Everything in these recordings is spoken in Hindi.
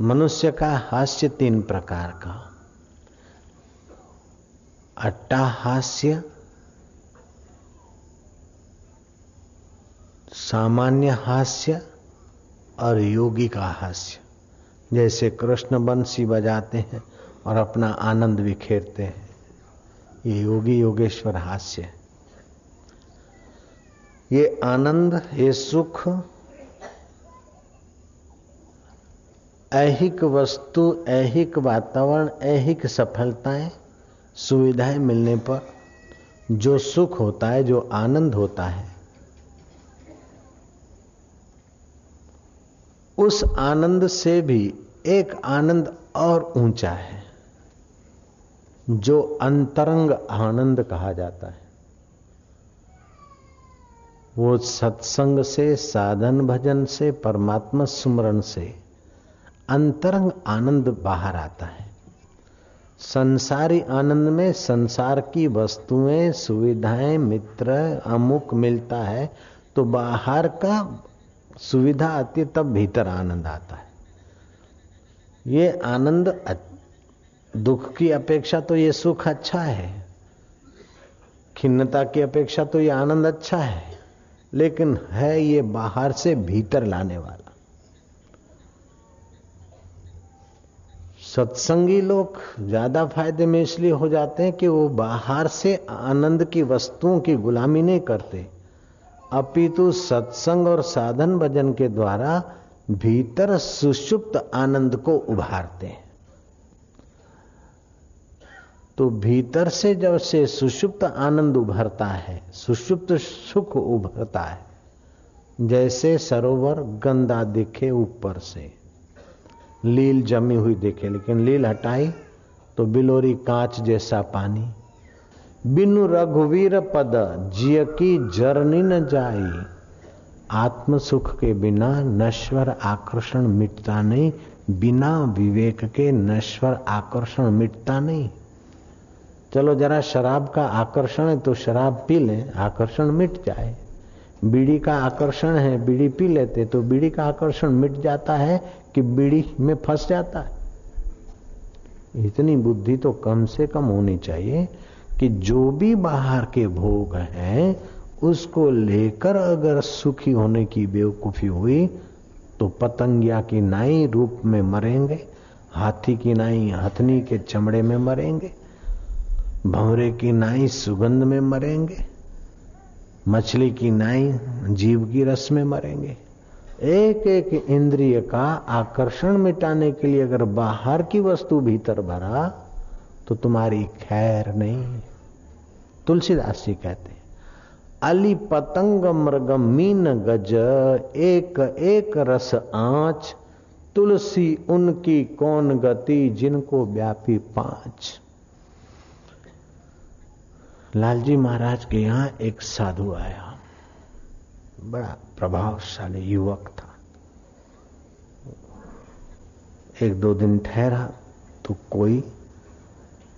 मनुष्य का हास्य तीन प्रकार का। अट्टाहास्य, सामान्य हास्य और योगी का हास्य। जैसे कृष्ण बंसी बजाते हैं और अपना आनंद बिखेरते हैं। ये योगी योगेश्वर हास्य है। ये आनंद, ये सुख ऐहिक वस्तु, ऐहिक वातावरण, ऐहिक सफलताएँ, सुविधाएँ मिलने पर जो सुख होता है, जो आनंद होता है, उस आनंद से भी एक आनंद और ऊँचा है, जो अंतरंग आनंद कहा जाता है। वो सत्संग से, साधन भजन से, परमात्मा सुमरण से अंतरंग आनंद बाहर आता है। संसारी आनंद में संसार की वस्तुएँ, सुविधाएँ, मित्र, अमुक मिलता है तो बाहर का सुविधा आती तब भीतर आनंद आता है। ये आनंद दुख की अपेक्षा तो ये सुख अच्छा है। खिन्नता की अपेक्षा तो ये आनंद अच्छा है। लेकिन है ये बाहर से भीतर लाने वाला। सत्संगी लोग ज़्यादा फ़ायदे में इसलिए हो जाते हैं कि वो बाहर से आनंद की वस्तुओं की गुलामी नहीं करते। अपितु सत्संग और साधन भजन के द्वारा भीतर सुषुप्त आनंद को उभारते हैं। तो भीतर से जब से सुषुप्त आनंद उभरता है, सुषुप्त सुख उभरता है, जैसे सरोवर गंदा दिखे ऊपर से। लील जमी हुई देखे, लेकिन लील हटाई तो बिलोरी कांच जैसा पानी। बिनु रघुवीर पद जिय की जरनी न जाई। आत्म सुख के बिना नश्वर आकर्षण मिटता नहीं, बिना विवेक के नश्वर आकर्षण मिटता नहीं। चलो जरा शराब का आकर्षण है तो शराब पी लें, आकर्षण मिट जाए। बीड़ी का आकर्षण है, बीड़ी पी लेते तो बीड़ी का आकर्षण मिट जाता है कि बीड़ी में फंस जाता है। इतनी बुद्धि तो कम से कम होनी चाहिए कि जो भी बाहर के भोग हैं, उसको लेकर अगर सुखी होने की बेवकूफ़ी हुई तो पतंगिया की नाई रूप में मरेंगे, हाथी की नाई हथनी के चमड़े में मरेंगे, भंवरे की नाई सुगंध में मरेंगे मछली की नाई जीव की रस में मरेंगे। एक एक इंद्रिय का आकर्षण मिटाने के लिए अगर बाहर की वस्तु भीतर भरा तो तुम्हारी खैर नहीं। तुलसीदास जी कहते अली पतंग मृग मीन गज, एक एक रस आँच, तुलसी उनकी कौन गति जिनको व्यापी पाँच। लालजी महाराज के यहाँ एक साधु आया। बड़ा प्रभावशाली युवक था। एक दो दिन ठहरा तो कोई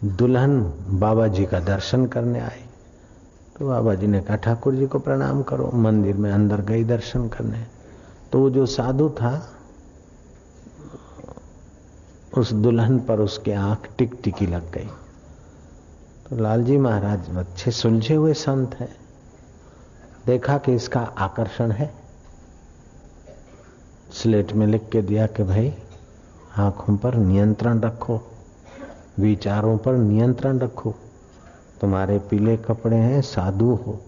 दुल्हन बाबा जी का दर्शन करने आई। तो बाबा जी ने कहा, ठाकुर जी को प्रणाम करो, मंदिर में अंदर गई दर्शन करने। तो वो जो साधु था, उस दुल्हन पर उसके आँख टिक टिकी लग गई। तो लालजी महाराज अच्छे सुलझे हुए संत हैं। देखा कि इसका आकर्षण है। स्लेट में लिख के दिया कि भाई, आँखों पर नियंत्रण रखो, विचारों पर नियंत्रण रखो। तुम्हारे पीले कपड़े हैं, साधु हो।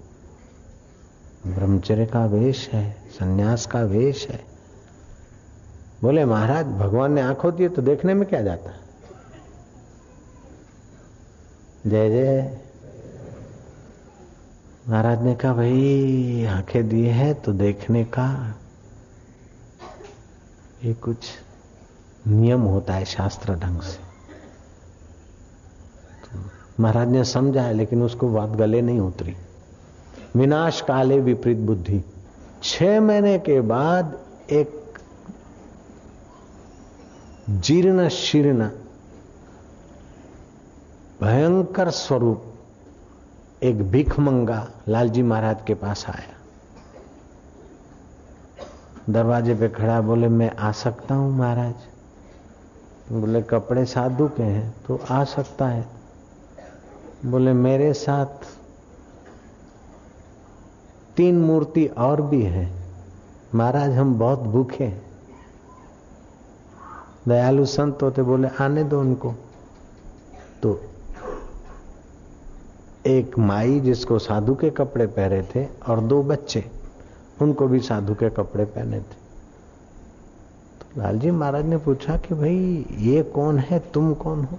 ब्रह्मचर्य का वेश है, सन्यास का वेश है। बोले, महाराज, भगवान ने आँखों है तो देखने में क्या जाता? है जय जय महाराज ने कहा, भाई, आँखें दिए हैं तो देखने का ये कुछ नियम होता है शास्त्र ढंग से। तो महाराज ने समझा है लेकिन उसको बात गले नहीं उतरी। विनाश काले विपरीत बुद्धि। छह महीने के बाद एक जीर्ण शीर्ण भयंकर स्वरूप एक भिखमंगा लालजी महाराज के पास आया। दरवाजे पे खड़ा बोले, मैं आ सकता हूँ महाराज? बोले, कपड़े साधु के हैं तो आ सकता है। बोले, मेरे साथ तीन मूर्ति और भी है। महाराज, हम बहुत भूखे हैं। दयालु संत होते बोले, आने दो उनको। तो एक माई जिसको साधु के कपड़े पहरे थे और दो बच्चे, उनको भी साधु के कपड़े पहने थे। तो लालजी महाराज ने पूछा कि भाई, ये कौन है? तुम कौन हो?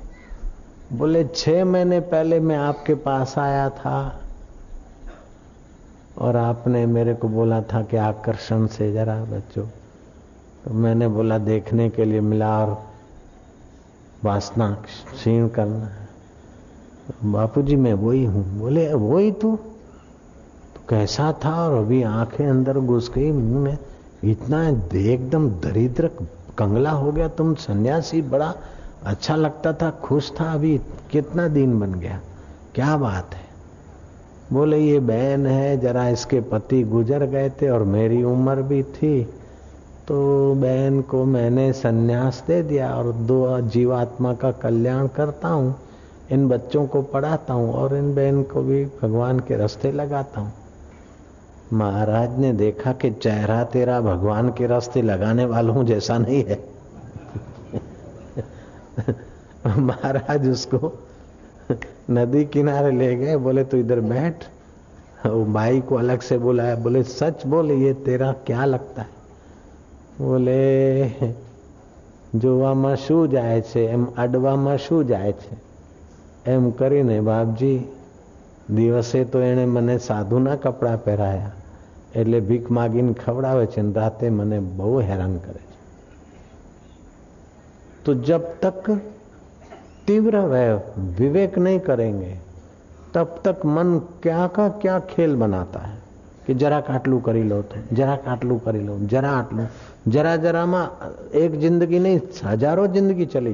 बोले, छह महीने पहले मैं आपके पास आया था और आपने मेरे को बोला था कि आकर्षण से जरा बच्चों तो मैंने बोला, देखने के लिए मिला और वासना क्षीण करना है। बापू जी मैं वही हूँ। बोले, वही तू? तो कैसा था? और अभी आँखें अंदर घुस गई। मुँह में इतना एकदम दरिद्र कंगला हो गया। तुम सन्यासी, बड़ा अच्छा लगता था, खुश था। अभी कितना दिन बन गया? क्या बात है? बोले, ये बहन है, जरा इसके पति गुजर गए थे और मेरी उम्र भी थी। तो बहन को मैंने सन्यास दे दिया और दो जीवात्मा का कल्याण करता हूँ। इन बच्चों को पढ़ाता हूं और इन बहन को भी भगवान के रास्ते लगाता हूं महाराज ने देखा कि चेहरा तेरा भगवान के रास्ते लगाने वालों जैसा नहीं है महाराज उसको नदी किनारे ले गए बोले तू इधर बैठ वो भाई को अलग से बुलाया बोले सच बोले ये तेरा क्या लगता है બોલે જોવામાં શું જાય છે એમ અડવામાં શું જાય છે એમ કરીને બાપજી દિવસે તો એણે મને સાધુના કપડાં પહેરાયા એટલે ભીખ માગીને ખવડાવે છે રાતે મને બહુ હેરાન કરે છે तो जब तक तीव्र वह विवेक नहीं करेंगे तब तक मन क्या का क्या खेल बनाता है कि जरा काटलू करी लो तो जरा काटलू करी लो जरा आटलू जरा जरा में एक जिंदगी नहीं हजारों जिंदगी चली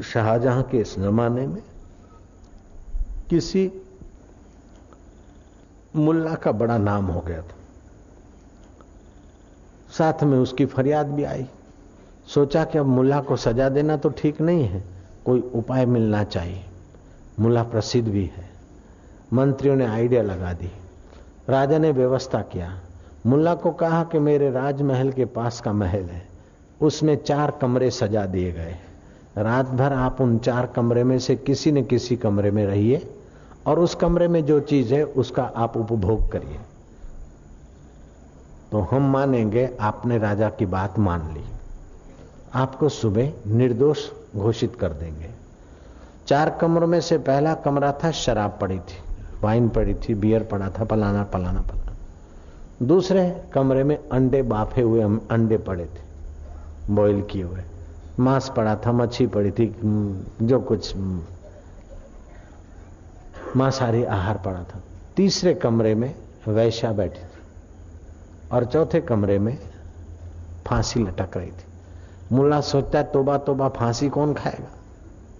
शाहजहां के इस जमाने में किसी मुल्ला का बड़ा नाम हो गया था। साथ में उसकी फरियाद भी आई। सोचा कि अब मुल्ला को सजा देना तो ठीक नहीं है, कोई उपाय मिलना चाहिए। मुल्ला प्रसिद्ध भी है। मंत्रियों ने आइडिया लगा दी। राजा ने व्यवस्था किया। मुल्ला को कहा कि मेरे राजमहल के पास का महल है। उसमें चार कमरे सजा दिए गए रात भर आप उन चार कमरे में से किसी न किसी कमरे में रहिए और उस कमरे में जो चीज़ है, उसका आप उपभोग करिए। तो हम मानेंगे, आपने राजा की बात मान ली। आपको सुबह निर्दोष घोषित कर देंगे। चार कमरों में से पहला कमरा था शराब पड़ी थी, वाइन पड़ी थी, बियर पड़ा था पलाना पलाना पलाना दूसरे कमरे में अंडे बाफे हुए अंडे पड़े थे बॉईल किए हुए। मांस पड़ा था, मच्छी पड़ी थी जो कुछ मांसाहारी आहार पड़ा था। तीसरे कमरे में वैश्या बैठी थी और चौथे कमरे में फांसी लटक रही थी। मुल्ला सोचता है, तोबा तोबा फांसी कौन खाएगा?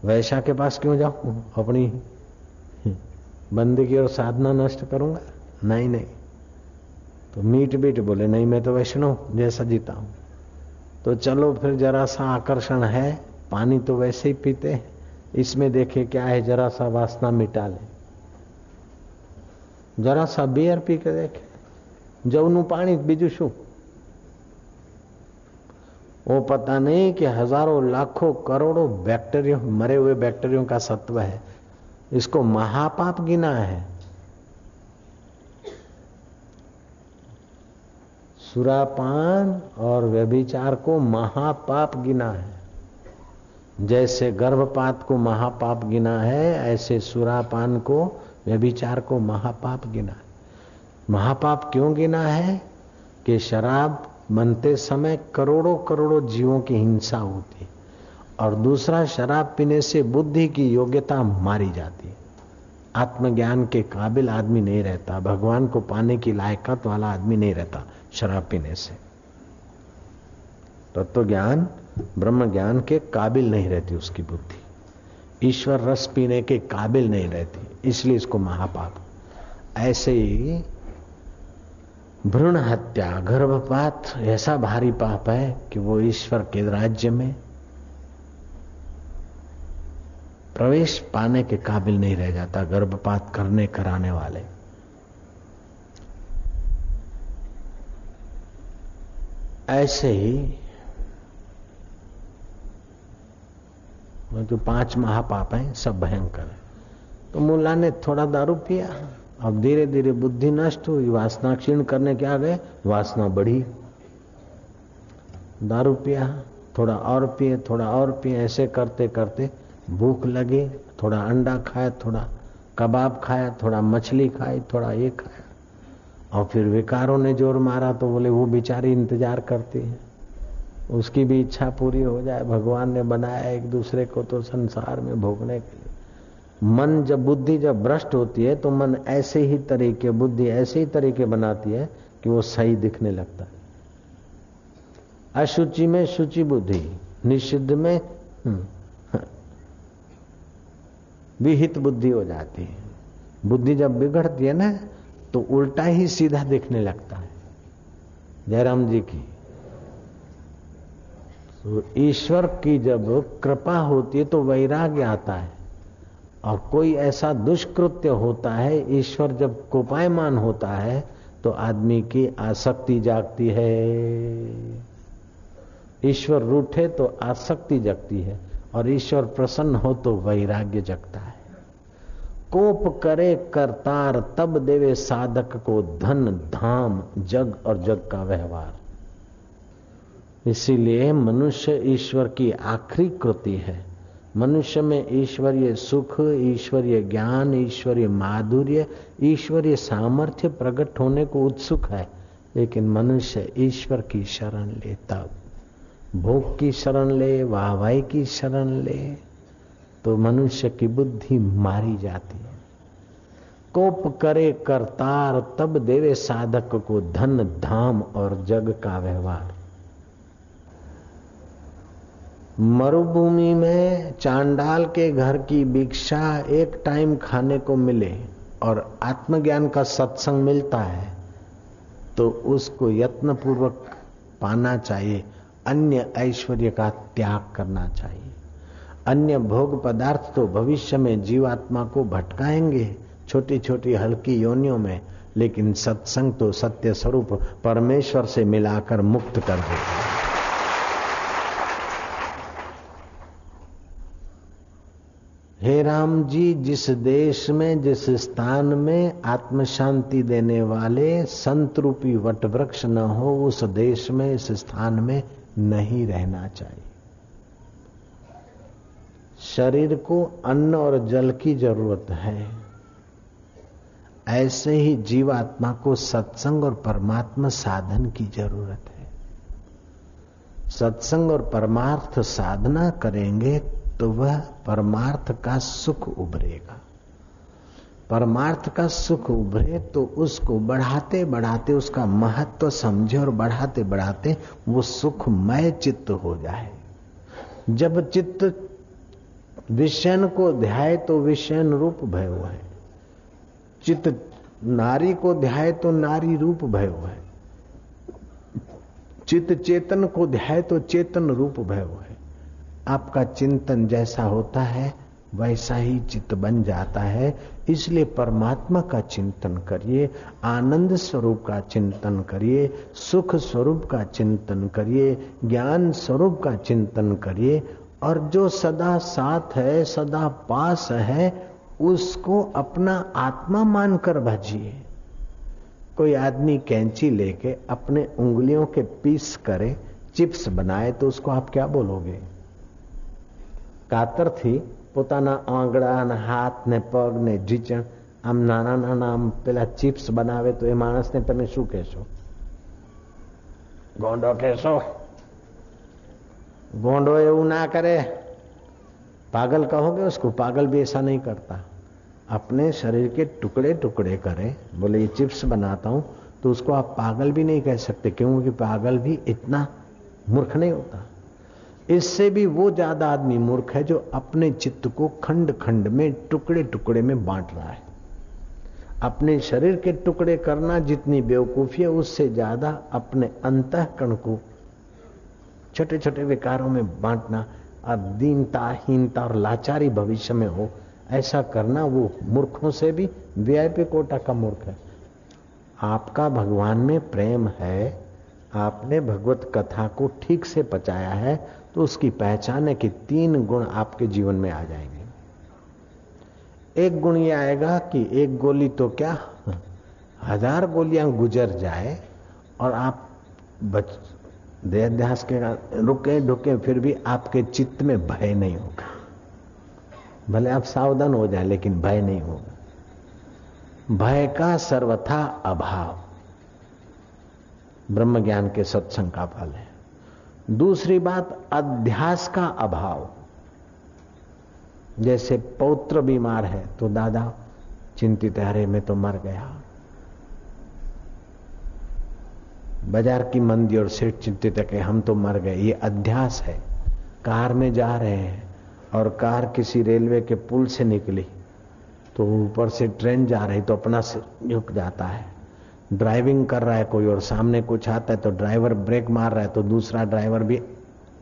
वैशा के पास क्यों जाऊँ? अपनी बंदगी और साधना नष्ट करूँगा? नहीं नहीं। तो मीट बीट बोले, नहीं, मैं तो वैष्णव जैसा जीता हूँ। तो चलो फिर जरा सा आकर्षण है, पानी तो वैसे ही पीते हैं। इसमें देखे क्या है, जरा सा वासना मिटा ले। जरा सा बियर पी के देखे। जवनु पानी, बीजू शू। वो पता नहीं कि हज़ारों, लाखों, करोड़ों बैक्टीरिया, मरे हुए बैक्टीरियो का सत्व है। इसको महापाप गिना है। सुरापान और व्यभिचार को महापाप गिना है। जैसे गर्भपात को महापाप गिना है, ऐसे सुरापान को, व्यभिचार को महापाप गिना है। महापाप क्यों गिना है? कि शराब बनते समय करोड़ों करोड़ों जीवों की हिंसा होती है और दूसरा, शराब पीने से बुद्धि की योग्यता मारी जाती है। आत्मज्ञान के काबिल आदमी नहीं रहता। भगवान को पाने की लायकत वाला आदमी नहीं रहता, शराब पीने से। तत्व ज्ञान ब्रह्म ज्ञान के काबिल नहीं रहती उसकी बुद्धि। ईश्वर रस पीने के काबिल नहीं रहती, इसलिए इसको महापाप। ऐसे ही भ्रूण हत्या, गर्भपात, ऐसा भारी पाप है कि वो ईश्वर के राज्य में प्रवेश पाने के काबिल नहीं रह जाता गर्भपात करने कराने वाले। ऐसे ही जो पाँच महापाप हैं, सब भयंकर है। तो मुल्ला ने थोड़ा दारू पिया। अब धीरे धीरे बुद्धि नष्ट हुई, वासना क्षीण करने के आ गए वासना बढ़ी। दारू पिया, थोड़ा और पिए, थोड़ा और पिए, ऐसे करते करते भूख लगी थोड़ा अंडा खाया थोड़ा कबाब खाया थोड़ा मछली खाई थोड़ा ये खाया और फिर विकारों ने ज़ोर मारा तो बोले वो बेचारी इंतज़ार करती है। उसकी भी इच्छा पूरी हो जाए भगवान ने बनाया एक दूसरे को तो संसार में भोगने के लिए। मन जब बुद्धि जब भ्रष्ट होती है तो मन ऐसे ही तरीके बुद्धि ऐसे ही तरीके बनाती है कि वो सही दिखने लगता है। अशुचि में शुचि बुद्धि निषिद्ध में हम्म, विहित बुद्धि हो जाती है। बुद्धि जब बिगड़ती है ना तो उल्टा ही सीधा दिखने लगता है। जयराम जी की। तो ईश्वर की जब कृपा होती है तो वैराग्य आता है। और कोई ऐसा दुष्कृत्य होता है, ईश्वर जब कोपायमान होता है तो आदमी की आसक्ति जागती है। ईश्वर रूठे तो आसक्ति जगती है। और ईश्वर प्रसन्न हो तो वैराग्य जगता है। कोप करे करतार, तब देवे साधक को धन, धाम, जग और जग का व्यवहार। इसीलिए मनुष्य ईश्वर की आखिरी कृति है। मनुष्य में ईश्वरीय सुख, ईश्वरीय ज्ञान, ईश्वरीय माधुर्य, ईश्वरीय सामर्थ्य प्रकट होने को उत्सुक है, लेकिन मनुष्य ईश्वर की शरण ले तब भोग की शरण ले वाहवाई की शरण ले तो मनुष्य की बुद्धि मारी जाती है। कोप करे करतार, तब देवे साधक को धन, धाम और जग का व्यवहार। मरुभूमि में चांडाल के घर की भिक्षा एक टाइम खाने को मिले और आत्मज्ञान का सत्संग मिलता है तो उसको यत्नपूर्वक पाना चाहिए। अन्य ऐश्वर्य का त्याग करना चाहिए। अन्य भोग पदार्थ तो भविष्य में जीवात्मा को भटकाएँगे छोटी छोटी हल्की योनियों में, लेकिन सत्संग तो सत्य स्वरूप परमेश्वर से मिलाकर मुक्त कर देता है हे राम जी, जिस देश में, जिस स्थान में आत्म शांति देने वाले संत रूपी वट वृक्ष न हो, उस देश में, इस स्थान में नहीं रहना चाहिए। शरीर को अन्न और जल की ज़रूरत है। ऐसे ही जीवात्मा को सत्संग और परमात्मा साधन की ज़रूरत है। सत्संग और परमार्थ साधना करेंगे तो वह परमार्थ का सुख उभरेगा। परमार्थ का सुख उभरे तो उसको बढ़ाते बढ़ाते उसका महत्व समझे और बढ़ाते बढ़ाते वो सुखमय चित्त हो जाए। जब चित्त विषयन को ध्याय तो विषयन रूप भय है। चित्त नारी को ध्याय तो नारी रूप भय है। चित्त चेतन को ध्याय तो चेतन रूप भय है। आपका चिंतन जैसा होता है वैसा ही चित्त बन जाता है। इसलिए परमात्मा का चिंतन करिए, आनंद स्वरूप का चिंतन करिए, सुख स्वरूप का चिंतन करिए, ज्ञान स्वरूप का चिंतन करिए, और जो सदा साथ है, सदा पास है, उसको अपना आत्मा मानकर भजिए। कोई आदमी कैंची लेके अपने उंगलियों के पीस करे, चिप्स बनाए तो उसको आप क्या बोलोगे? कातर थी પોતાના આંગળા અને હાથ ને પગ ને ઢીચણ આમ નાના નાના આમ પેલા ચિપ્સ બનાવે તો એ માણસને તમે શું કહેશો ગોંડો કહેશો गोंडो એવું ना करे पागल कहोगे उसको पागल भी ऐसा नहीं करता अपने शरीर के टुकड़े टुकड़े करे बोले ये चिप्स बनाता हूं तो उसको आप पागल भी नहीं कह सकते क्योंकि पागल भी इतना मूर्ख नहीं होता इससे भी वो ज़्यादा आदमी मूर्ख है जो अपने चित्त को खंड खंड में, टुकड़े टुकड़े में बांट रहा है। अपने शरीर के टुकड़े करना जितनी बेवकूफ़ी है, उससे ज़्यादा अपने अंतकरण को छोटे छोटे विकारों में बांटना और दीनता हीनता और लाचारी भविष्य में हो, ऐसा करना वो मूर्खों से भी वीआईपी कोटा का मूर्ख है। आपका भगवान में प्रेम है, आपने भगवत कथा को ठीक से पचाया है तो उसकी पहचान है कि तीन गुण आपके जीवन में आ जाएँगे। एक गुण ये आएगा कि एक गोली तो क्या? हज़ार गोलियाँ गुजर जाए और आप बच, देहाध्यास के रुके, ढुके, फिर भी आपके चित्त में भय नहीं होगा। भले आप सावधान हो जाए, लेकिन भय नहीं होगा। भय का सर्वथा अभाव। ब्रह्म ज्ञान के सत्संग का फल है। दूसरी बात, अध्यास का अभाव। जैसे पौत्र बीमार है तो दादा, चिंतित है, अरे मैं तो मर गया। बाज़ार की मंदी और सेठ चिंतित है कि हम तो मर गए। ये अध्यास है। कार में जा रहे हैं और कार किसी रेलवे के पुल से निकली तो ऊपर से ट्रेन जा रही तो अपना झुक जाता है। ड्राइविंग कर रहा है, कोई और सामने कुछ आता है तो ड्राइवर ब्रेक मार रहा है तो दूसरा ड्राइवर भी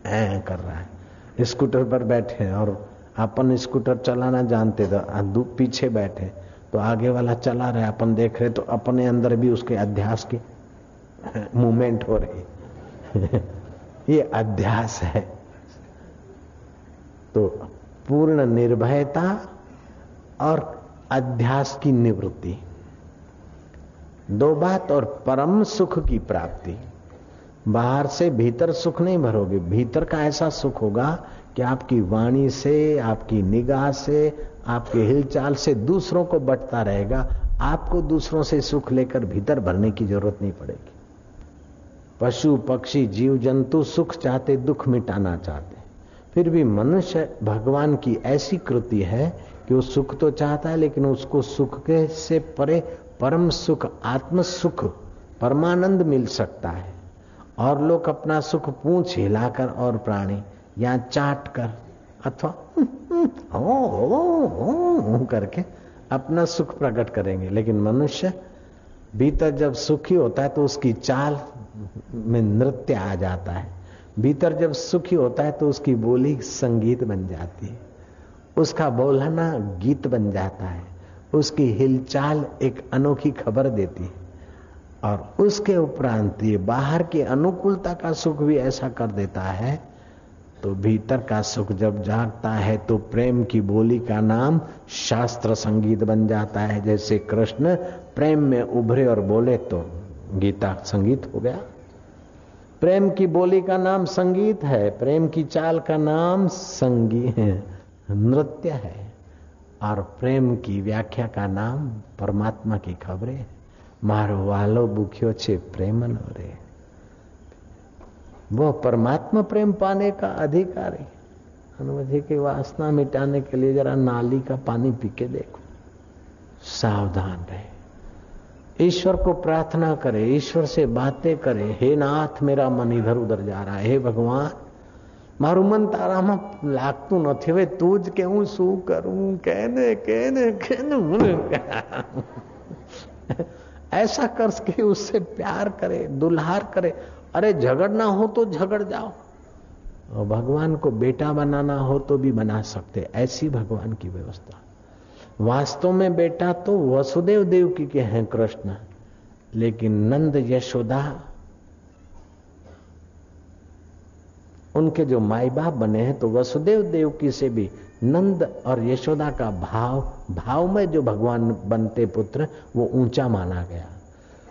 ऐ कर रहा है। स्कूटर पर बैठे और अपन स्कूटर चलाना जानते तो पीछे बैठे तो आगे वाला चला रहे अपन देख रहे तो अपने अंदर भी उसके अध्यास की मूवमेंट हो रही ये अध्यास है। तो पूर्ण निर्भयता और अध्यास की निवृत्ति। दो बात और परम सुख की प्राप्ति। बाहर से भीतर सुख नहीं भरोगे, भीतर का ऐसा सुख होगा कि आपकी वाणी से, आपकी निगाह से, आपके हिलचाल से दूसरों को बटता रहेगा। आपको दूसरों से सुख लेकर भीतर भरने की ज़रूरत नहीं पड़ेगी। पशु, पक्षी, जीव, जंतु सुख चाहते, दुख मिटाना चाहते। फिर भी मनुष्य भगवान की ऐसी कृति है कि वो सुख तो चाहता है, लेकिन उसको सुख के से परे परम सुख आत्म सुख परमानंद मिल सकता है। और लोग अपना सुख पूछ हिलाकर और प्राणी या चाट कर अथवा ओ, ओ, करके अपना सुख प्रकट करेंगे। लेकिन मनुष्य भीतर जब सुखी होता है तो उसकी चाल में नृत्य आ जाता है। भीतर जब सुखी होता है तो उसकी बोली संगीत बन जाती है। उसका बोलना गीत बन जाता है। उसकी हिलचाल एक अनोखी खबर देती है। और उसके उपरांत ये बाहर की अनुकूलता का सुख भी ऐसा कर देता है तो भीतर का सुख जब जागता है तो प्रेम की बोली का नाम शास्त्र संगीत बन जाता है। जैसे कृष्ण प्रेम में उभरे और बोले तो गीता संगीत हो गया। प्रेम की बोली का नाम संगीत है, प्रेम की चाल का नाम संगीत है नृत्य है। और प्रेम की व्याख्या का नाम परमात्मा की खबरें मारो वालो बुखियो छे प्रेम रे। वो परमात्मा प्रेम पाने का अधिकारी अनुमति की वासना मिटाने के लिए जरा नाली का पानी पी के देखो। सावधान रहे। ईश्वर को प्रार्थना करे, ईश्वर से बातें करे, हे नाथ, मेरा मन इधर उधर जा रहा है। हे भगवान મારું મન તારામાં લાગતું નથી હવે તું જ કે હું શું કરું કેને કેને કેને ऐसा कर के उससे प्यार करे दुल्हार करे अरे झगड़ना हो तो झगड़ जाओ और भगवान को बेटा बनाना हो तो भी बना सकते ऐसी भगवान की व्यवस्था वास्तव में बेटा तो वसुदेव देवकी के हैं कृष्ण लेकिन नंद यशोदा उनके जो माई बाप बने हैं तो वसुदेव देवकी से भी नंद और यशोदा का भाव भाव में जो भगवान बनते पुत्र, वो ऊँचा माना गया।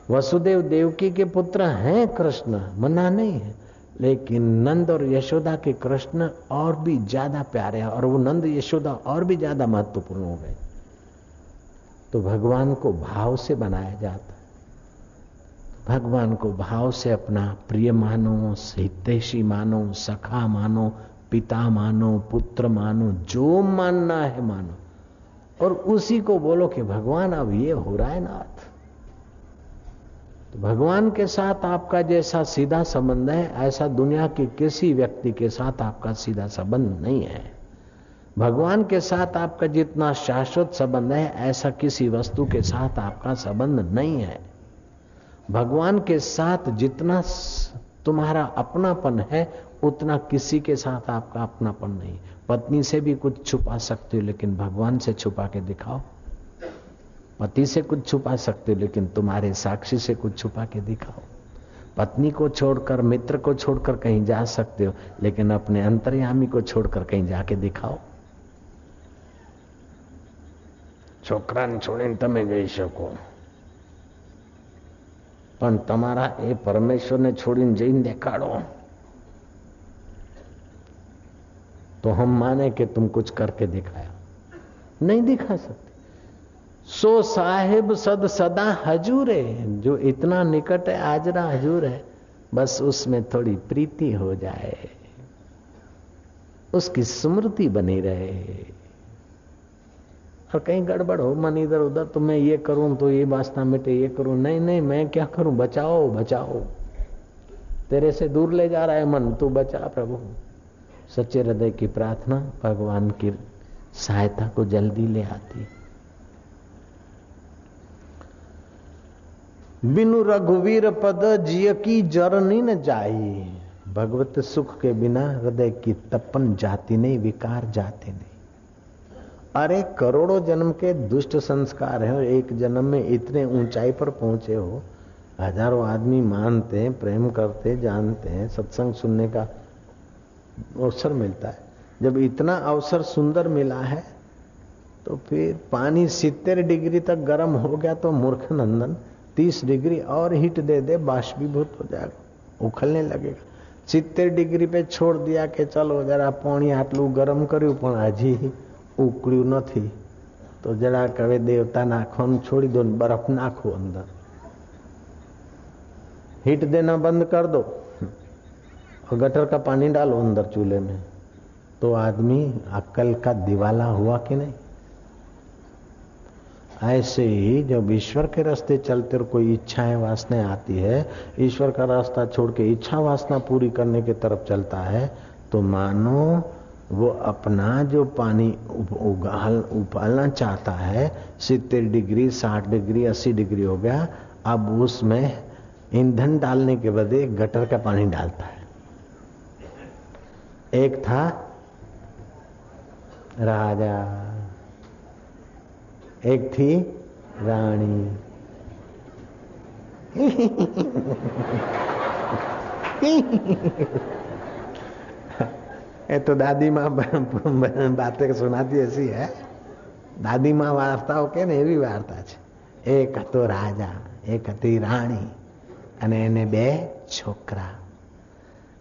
वसुदेव देवकी के पुत्र हैं कृष्ण मना नहीं है। लेकिन नंद और यशोदा के कृष्ण और भी ज़्यादा प्यारे हैं, और वो नंद, यशोदा और भी ज़्यादा महत्वपूर्ण हो गए। तो भगवान को भाव से बनाया जाता भगवान को भाव से अपना प्रिय मानो, हितेशी मानो, सखा मानो, पिता मानो, पुत्र मानो, जो मानना है मानो। और उसी को बोलो कि भगवान, अब ये हो रहा है नाथ। तो भगवान के साथ आपका जैसा सीधा संबंध है, ऐसा दुनिया के किसी व्यक्ति के साथ आपका सीधा संबंध नहीं है। भगवान के साथ आपका जितना शाश्वत संबंध है, ऐसा किसी वस्तु के साथ आपका संबंध नहीं है। भगवान के साथ जितना तुम्हारा अपनापन है उतना किसी के साथ आपका अपनापन नहीं पत्नी से भी कुछ छुपा सकते हो लेकिन भगवान से छुपा के दिखाओ पति से कुछ छुपा सकते हो लेकिन तुम्हारे साक्षी से कुछ छुपा के दिखाओ पत्नी को छोड़कर मित्र को छोड़कर कहीं जा सकते हो लेकिन अपने अंतर्यामी को छोड़कर कहीं जाके दिखाओ છોકરાને છોડીને તમે જઈ શકો પણ તમારા એ પરમેશ્વરને છોડીને જઈને દેખાડો तो हम माने कि तुम कुछ करके दिखाया नहीं दिखा सकते सो साहेब सद सदा हजूर है जो इतना निकट है आजरा हजूर है बस उसमें थोड़ी प्रीति हो जाए उसकी स्मृति बनी रहे और कहीं गड़बड़ हो, मन इधर उधर तो मैं ये करूँ तो ये वास्ता मिटे, ये करूँ। नहीं नहीं, मैं क्या करूँ? बचाओ बचाओ। तेरे से दूर ले जा रहा है मन, तू बचा प्रभु। सच्चे हृदय की प्रार्थना भगवान की सहायता को जल्दी ले आती। बिनु रघुवीर पद जिय की जरनी न जाई। भगवत सुख के बिना हृदय की तपन जाती नहीं, विकार जाते नहीं। अरे करोड़ों जन्म के दुष्ट संस्कार हैं और एक जन्म में इतने ऊंचाई पर पहुंचे हो हजारों आदमी मानते हैं प्रेम करते जानते हैं सत्संग सुनने का अवसर मिलता है जब इतना अवसर सुंदर मिला है तो फिर पानी सितर डिग्री तक गर्म हो गया तो मूर्ख नंदन तीस डिग्री और हीट दे दे बाष्पीभूत हो जाएगा उखलने लगेगा સિત્તેર ડિગ્રી पे છોડ દિયા કે ચલો જરા પાણી આટલું ગરમ કર્યું પણ હજી ઉકળ્યું નથી તો જરા હવે દેવતા નાખવાનું छोड़ी दो बर्फ नाखो अंदर हीट देना बंद कर दो और गटर का पानी डालो अंदर चूल्हे में तो आदमी अक्ल का दिवाला हुआ कि नहीं ऐसे ही जब ईश्वर के रास्ते चलते और कोई इच्छाएं वासनाएं आती है ईश्वर का रास्ता छोड़ के इच्छा वासना पूरी करने की तरफ चलता है तो मानो वो अपना जो पानी उगाल उबालना चाहता है सितर डिग्री, साठ डिग्री, अस्सी डिग्री हो गया, अब उसमें ईंधन डालने के बदले गटर का पानी डालता है। एक था राजा, एक थी रानी। ये तो दादी माँ बातें सुनाती ऐसी है દાદી માં વાર્તાઓ કે ને એવી વાર્તા છે એક હતો રાજા એક હતી રાણી અને એને બે છોકરા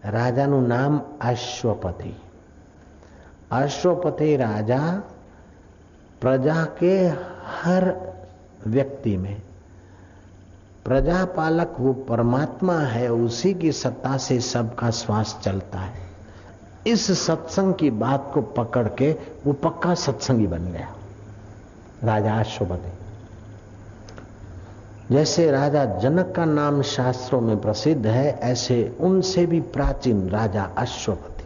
રાજાનું નામ અશ્વપતિ अश्वपति राजा प्रजा के हर व्यक्ति में प्रजा पालक वो परमात्मा है उसी की सत्ता से सबका श्वास चलता है इस सत्संग की बात को पकड़ के वो पक्का सत्संगी बन गया। राजा अश्वपति जैसे राजा जनक का नाम शास्त्रों में प्रसिद्ध है, ऐसे उनसे भी प्राचीन राजा अश्वपति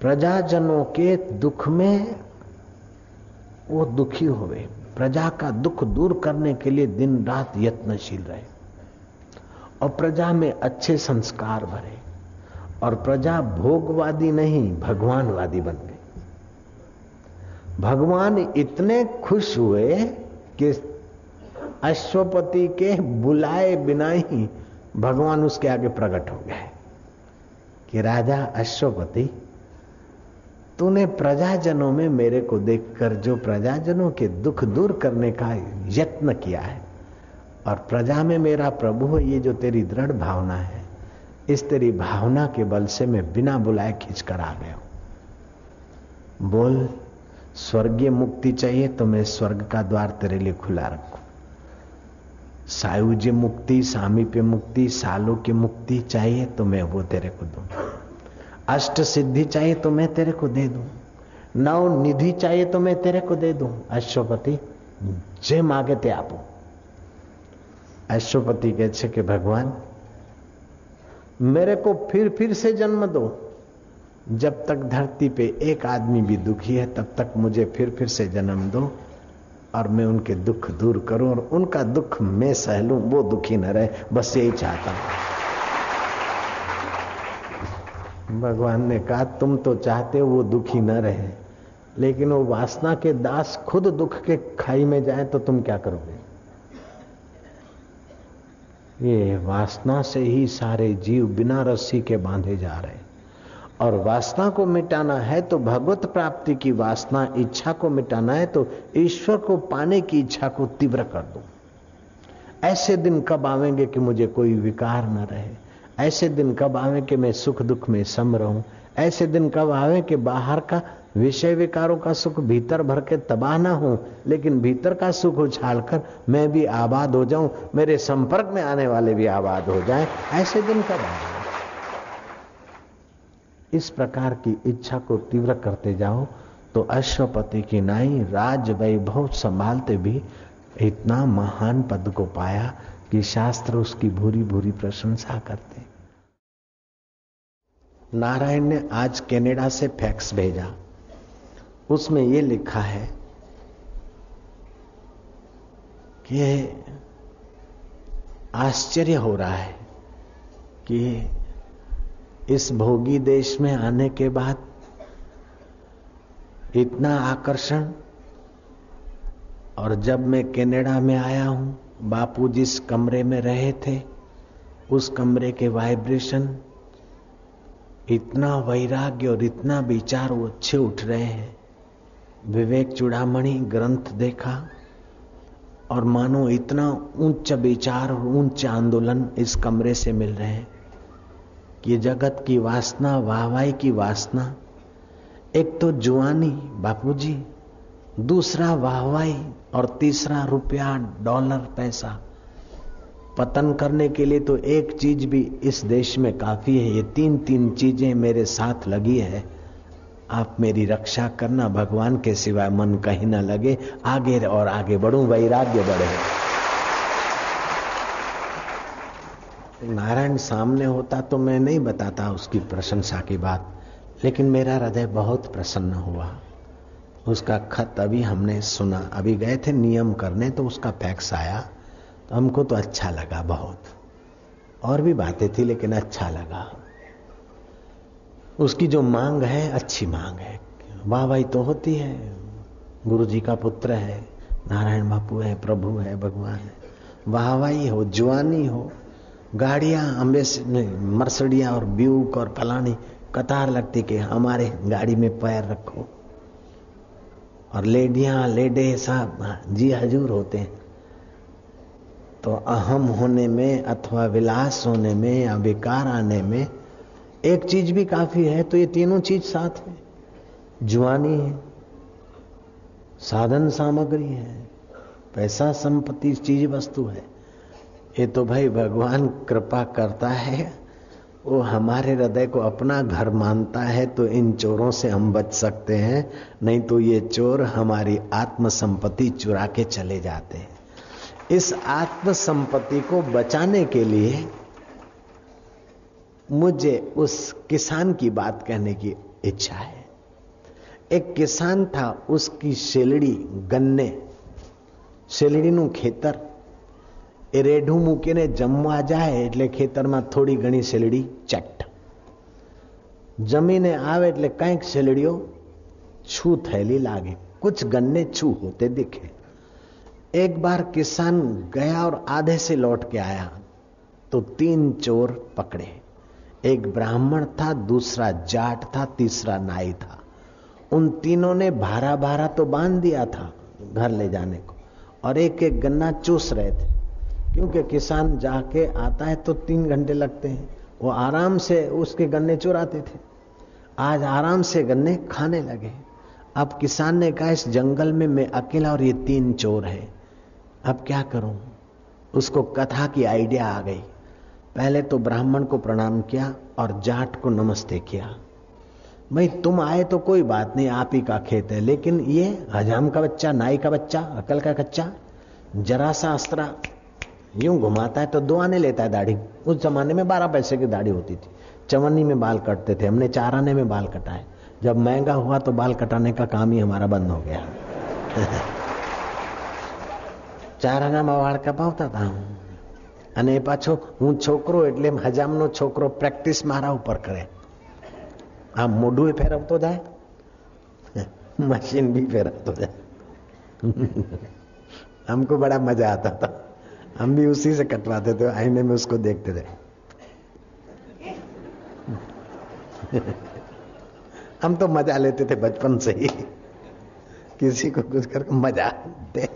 प्रजाजनों के दुख में वो दुखी हुए प्रजा का दुख दूर करने के लिए दिन रात यत्नशील रहे। और प्रजा में अच्छे संस्कार भरे। और प्रजा भोगवादी नहीं, भगवानवादी बन गई। भगवान इतने खुश हुए कि अश्वपति के बुलाए बिना ही भगवान उसके आगे प्रकट हो गए कि राजा अश्वपति, तूने प्रजाजनों में मेरे को देखकर, जो प्रजाजनों के दुख दूर करने का यत्न किया है, और प्रजा में मेरा प्रभु है, ये जो तेरी दृढ़ भावना है इस तेरी भावना के बल से मैं बिना बुलाए खींचकर आ गया हूँ। बोल, स्वर्गीय मुक्ति चाहिए तो मैं स्वर्ग का द्वार तेरे लिए खुला रखू। सायुज्य मुक्ति, सामीप्य मुक्ति, सालों की मुक्ति चाहिए तो मैं वो तेरे को दू। अष्ट सिद्धि चाहिए तो मैं तेरे को दे दूँ। नव निधि चाहिए तो मैं तेरे को दे दूँ। अश्वपति, जय मांगे ते आप। अश्वपति कहते कि भगवान मेरे को फिर फिर से जन्म दो। जब तक धरती पे एक आदमी भी दुखी है, तब तक मुझे फिर फिर से जन्म दो और मैं उनके दुख दूर करूँ और उनका दुख मैं सह लूँ वो दुखी न रहे। बस यही चाहता हूँ। भगवान ने कहा, तुम तो चाहते हो वो दुखी न रहे, लेकिन वो वासना के दास खुद दुख के खाई में जाए तो तुम क्या करोगे? ये वासना से ही सारे जीव बिना रस्सी के बांधे जा रहे और वासना को मिटाना है तो भगवत प्राप्ति की वासना, इच्छा को मिटाना है तो ईश्वर को पाने की इच्छा को तीव्र कर दो। ऐसे दिन कब आवेंगे कि मुझे कोई विकार न रहे? ऐसे दिन कब आवे कि मैं सुख दुख में सम रहूँ ऐसे दिन कब आवे कि बाहर का विषय विकारों का सुख भीतर भर के तबाह ना हो, लेकिन भीतर का सुख उछाल कर मैं भी आबाद हो जाऊँ, मेरे संपर्क में आने वाले भी आबाद हो जाएँ, ऐसे दिन कब आए? इस प्रकार की इच्छा को तीव्र करते जाओ तो अश्वपति की नाई राज वैभव संभालते भी इतना महान पद को पाया कि शास्त्र उसकी भूरी भूरी प्रशंसा करते। नारायण ने आज कनाडा से फैक्स भेजा। उसमें यह लिखा है कि आश्चर्य हो रहा है कि इस भोगी देश में आने के बाद इतना आकर्षण और जब मैं कनाडा में आया हूँ बापू जिस कमरे में रहे थे, उस कमरे के वाइब्रेशन इतना वैराग्य और इतना विचार वो अच्छे उठ रहे हैं। विवेक चूड़ामणि ग्रंथ देखा और मानो इतना उच्च विचार और उच्च आंदोलन इस कमरे से मिल रहे हैं कि जगत की वासना वाहवाई की वासना। एक तो जुआनी बापूजी, दूसरा वाहवाई और तीसरा रुपया डॉलर पैसा। पतन करने के लिए तो एक चीज़ भी इस देश में काफ़ी है। ये तीन तीन चीज़ें मेरे साथ लगी है। आप मेरी रक्षा करना भगवान के सिवाय मन कहीं ना लगे। आगे और आगे बढ़ूं, वैराग्य बढ़े। नारायण सामने होता तो मैं नहीं बताता उसकी प्रशंसा की बात, लेकिन मेरा हृदय बहुत प्रसन्न हुआ। उसका खत अभी हमने सुना। अभी गए थे नियम करने तो उसका फैक्स आया। हमको तो अच्छा लगा बहुत। और भी बातें थी, लेकिन अच्छा लगा। उसकी जो मांग है, अच्छी मांग है। वाह भाई तो होती है। गुरु जी का पुत्र है, नारायण बापू है, प्रभु है, भगवान है। वाहवाही हो जुआनी हो। गाड़ियाँ अम्बेस मर्सडिया और ब्यूक और फलानी कतार लगती कि हमारे गाड़ी में पैर रखो। और लेडियाँ, लेडे सब जी हजूर होते हैं। तो अहम होने में अथवा विलास होने में या विकार आने में एक चीज़ भी काफ़ी है तो ये तीनों चीज़ साथ है। जुआनी है, साधन सामग्री है, पैसा संपत्ति चीज़ वस्तु है। ये तो भाई भगवान कृपा करता है, वो हमारे हृदय को अपना घर मानता है तो इन चोरों से हम बच सकते हैं, नहीं तो ये चोर हमारी आत्म संपत्ति चुरा के चले जाते हैं। इस आत्म संपत्ति को बचाने के लिए मुझे उस किसान की बात कहने की इच्छा है एक किसान था उसकी શેલડી ગન્ને શેલડીનું ખેતર એ રેઢું મૂકીને જમવા જાય એટલે ખેતરમાં થોડી ઘણી શેલડી ચટ જમીને આવે એટલે કંઈક શેલડીઓ छू थैली लागे कुछ गन्ने छू होते दिखे एक बार किसान गया और आधे से लौट के आया तो तीन चोर पकड़े। एक ब्राह्मण था, दूसरा जाट था, तीसरा नाई था। उन तीनों ने भारा भारा तो बाँध दिया था घर ले जाने को, और एक एक गन्ना चूस रहे थे। क्योंकि किसान जाके आता है तो तीन घंटे लगते हैं। वो आराम से उसके गन्ने चुराते थे। आज आराम से गन्ने खाने लगे। अब किसान ने कहा, इस जंगल में मैं अकेला और ये तीन चोर है। अब क्या करूँ? उसको कथा की आइडिया आ गई। पहले तो ब्राह्मण को प्रणाम किया और जाट को नमस्ते किया। भाई, तुम आए तो कोई बात नहीं, आप ही का खेत है, लेकिन ये हजाम का बच्चा, नाई का बच्चा, अकल का कच्चा, जरा सा अस्त्रा, यूँ घुमाता है तो दो आने लेता है दाढ़ी। उस जमाने में बारह पैसे की दाढ़ी होती थी। चवन्नी में बाल कटते थे, हमने चार आने में बाल कटाए। जब महँगा हुआ तो बाल कटाने का काम ही हमारा बंद हो गया। ચાર આનામાં વાળ કપાવતા હતા અને પાછો હું છોકરો એટલે હજામનો છોકરો પ્રેક્ટિસ મારા ઉપર કરે આ મોઢું ફેરવતો જાય मशीन भी फेरवतो जाए हमको बड़ा मजा आता था हम भी उसी से कटवाते थे आईने में उसको देखते थे हम तो मजा लेते थे बचपन से ही किसी को कुछ करके मजा दे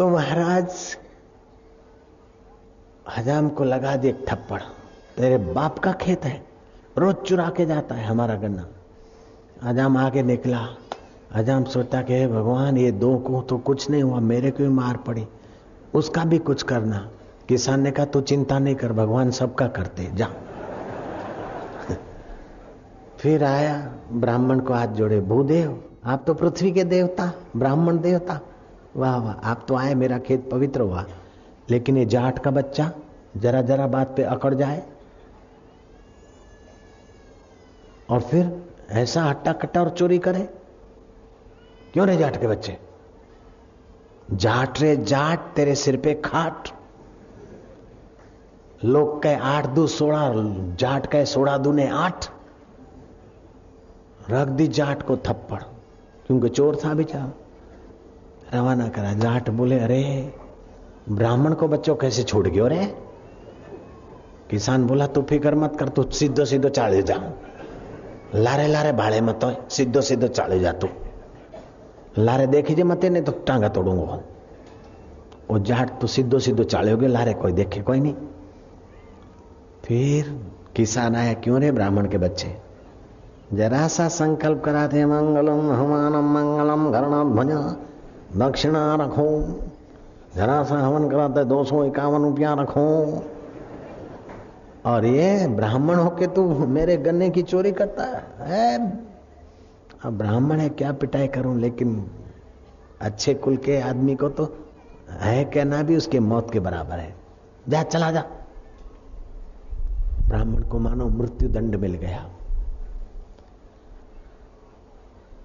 तो महाराज, हजाम को लगा दिए ठप्पड़ तेरे बाप का खेत है, रोज चुरा के जाता है हमारा गन्ना। हजाम आगे निकला। हजाम सोचता कि भगवान, ये दो को तो कुछ नहीं हुआ, मेरे को मार पड़ी। उसका भी कुछ करना। किसान ने कहा, तू चिंता नहीं कर, भगवान सबका करते, जा। फिर आया, ब्राह्मण को हाथ जोड़े, भूदेव, आप तो पृथ्वी के देवता, ब्राह्मण देवता वाह वाह, आप तो आए, मेरा खेत पवित्र हुआ। लेकिन ये जाट का बच्चा, जरा जरा बात पे अकड़ जाए। और फिर ऐसा हट्टा कट्टा और चोरी करे? क्यों रे जाट के बच्चे? जाट रे जाट, तेरे सिर पे खाट। लोग कहे आठ दू सोड़ा, जाट कहे सोड़ा दू ने आठ। रख दी जाट को थप्पड़, क्योंकि चोर था बेचारा। रवाना करा। जाट बोले, अरे, ब्राह्मण को बच्चों कैसे छोड़ गयो रे? किसान बोला, तू फ़िक्र मत कर, तू सीधो सीधो चाले जा। लारे लारे भाड़े मत सीधो सीधो चाले जा तू। लारे देखीजे मत नहीं तो टांगा तोड़ूँगा वो। जाट तो सीधो सीधो चाले हो लारे कोई देखे, कोई नहीं। फिर किसान आया, क्यों रे ब्राह्मण के बच्चे? जरा सा संकल्प कराते मंगलम, हमानम, मंगलम घरणाध्वज दक्षिणा रखो। जरा सा हवन कराते दो सौ इक्यावन रुपया रखो। और ये ब्राह्मण होके तू मेरे गन्ने की चोरी करता है? अब ब्राह्मण है, क्या पिटाई करूँ? लेकिन अच्छे कुल के आदमी को तो है कहना भी उसके मौत के बराबर है। जा, चला जा। ब्राह्मण को मानो मृत्यु दंड मिल गया।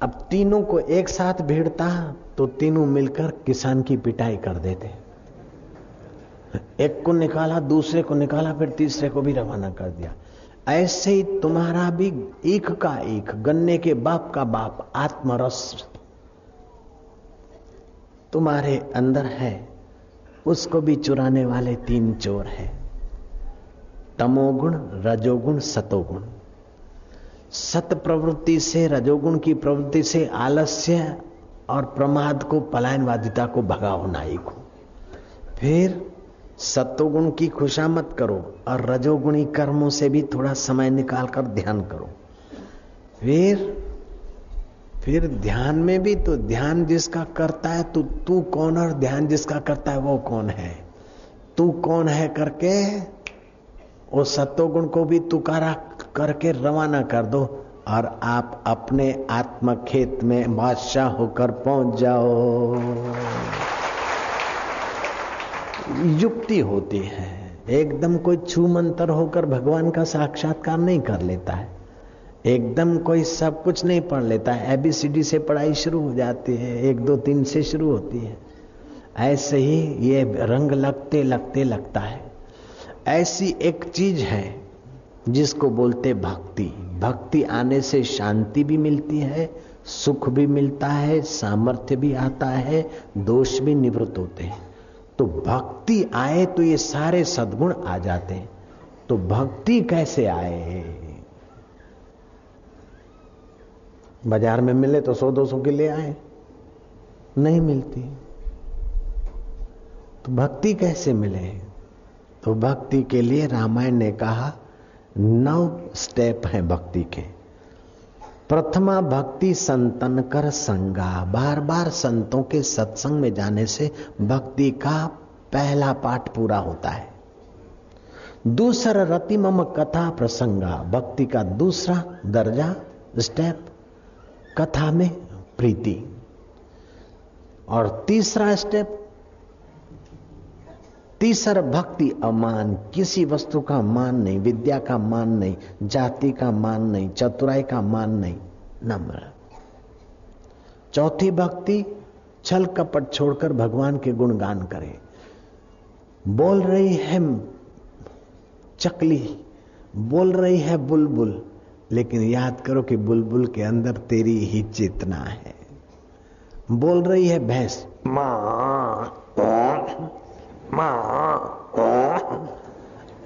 अब तीनों को एक साथ भीड़ता तो तीनों मिलकर किसान की पिटाई कर देते एक को निकाला, दूसरे को निकाला, फिर तीसरे को भी रवाना कर दिया। ऐसे ही तुम्हारा भी एक का एक, गन्ने के बाप का बाप आत्मरस तुम्हारे अंदर है, उसको भी चुराने वाले तीन चोर है। तमोगुण, रजोगुण, सतोगुण। सत प्रवृत्ति से, रजोगुण की प्रवृत्ति से आलस्य और प्रमाद को, पलायनवादिता को भगाओ नाई को फिर सत्वगुण की खुशामत करो और रजोगुणी कर्मों से भी थोड़ा समय निकाल कर ध्यान करो। फिर फिर ध्यान में भी तो ध्यान जिसका करता है तो तू कौन और ध्यान जिसका करता है वो कौन है? तू कौन है करके? वो सत्वगुण को भी तुकारा करके रवाना कर दो। और आप अपने आत्म खेत में बादशाह होकर पहुँच जाओ। युक्ति होती है। एकदम कोई छू मंतर होकर भगवान का साक्षात्कार नहीं कर लेता है। एकदम कोई सब कुछ नहीं पढ़ लेता है। एबीसीडी से पढ़ाई शुरू हो जाती है। एक दो तीन से शुरू होती है। ऐसे ही ये रंग लगते लगते लगता है। ऐसी एक चीज़ है जिसको बोलते भक्ति। भक्ति आने से शांति भी मिलती है, सुख भी मिलता है, सामर्थ्य भी आता है, दोष भी निवृत्त होते हैं। तो भक्ति आए तो ये सारे सद्गुण आ जाते हैं। तो भक्ति कैसे आए बाज़ार में मिले तो सौ दो सौ के ले आए, नहीं मिलती। तो भक्ति कैसे मिले? तो भक्ति के लिए रामायण ने कहा नौ स्टेप है भक्ति के। प्रथमा भक्ति संतन कर संगा। बार बार संतों के सत्संग में जाने से भक्ति का पहला पाठ पूरा होता है। दूसरा रति मम कथा प्रसंगा। भक्ति का दूसरा दर्जा, स्टेप, कथा में प्रीति। और तीसरा स्टेप तीसर भक्ति अमान। किसी वस्तु का मान नहीं, विद्या का मान नहीं, जाति का मान नहीं, चतुराई का मान नहीं। नम्र। चौथी भक्ति, छल कपट छोड़कर भगवान के गुणगान करे। बोल रही है चकली, बोल रही है बुलबुल, लेकिन याद करो कि बुलबुल के अंदर तेरी ही चेतना है। बोल रही है भैंस। माँ माँ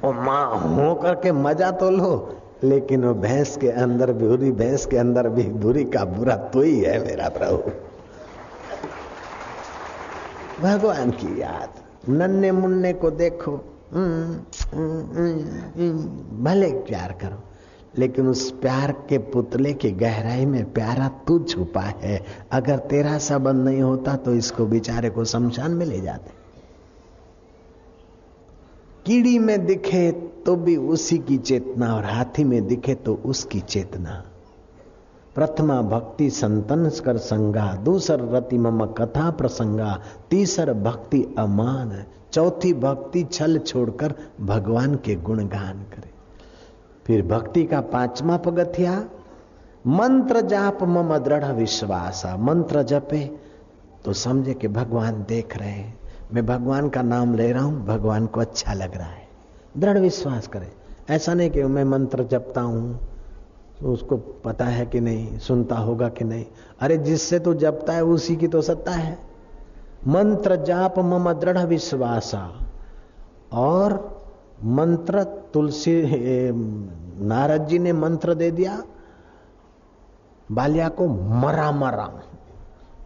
माँ हो करके मज़ा तो लो, लेकिन वो भैंस के अंदर बुरी भैंस के अंदर भी बुरी का बुरा तो ही है मेरा प्रभु। भगवान की याद, नन्हे मुन्ने को देखो भले प्यार करो, लेकिन उस प्यार के पुतले की गहराई में प्यारा तू छुपा है। अगर तेरा संबंध नहीं होता तो इसको बेचारे को शमशान में ले जाते। कीड़ी में दिखे तो भी उसी की चेतना, और हाथी में दिखे तो उसकी चेतना। प्रथमा भक्ति संतन कर संगा, दूसर रति मम कथा प्रसंगा, तीसर भक्ति अमान, चौथी भक्ति छल छोड़कर भगवान के गुणगान करे। फिर भक्ति का पांचवा पगथिया, मंत्र जाप मम दृढ़ विश्वास, मंत्र जपे तो समझे कि भगवान देख रहे हैं। मैं भगवान का नाम ले रहा हूँ, भगवान को अच्छा लग रहा है। दृढ़ विश्वास करे। ऐसा नहीं कि मैं मंत्र जपता हूँ तो उसको पता है कि नहीं, सुनता होगा कि नहीं। अरे, जिससे तो जपता है, उसी की तो सत्ता है। मंत्र जाप मम दृढ़ विश्वासा। और मंत्र, तुलसी नारद जी ने मंत्र दे दिया, बालिया को मरा मरा।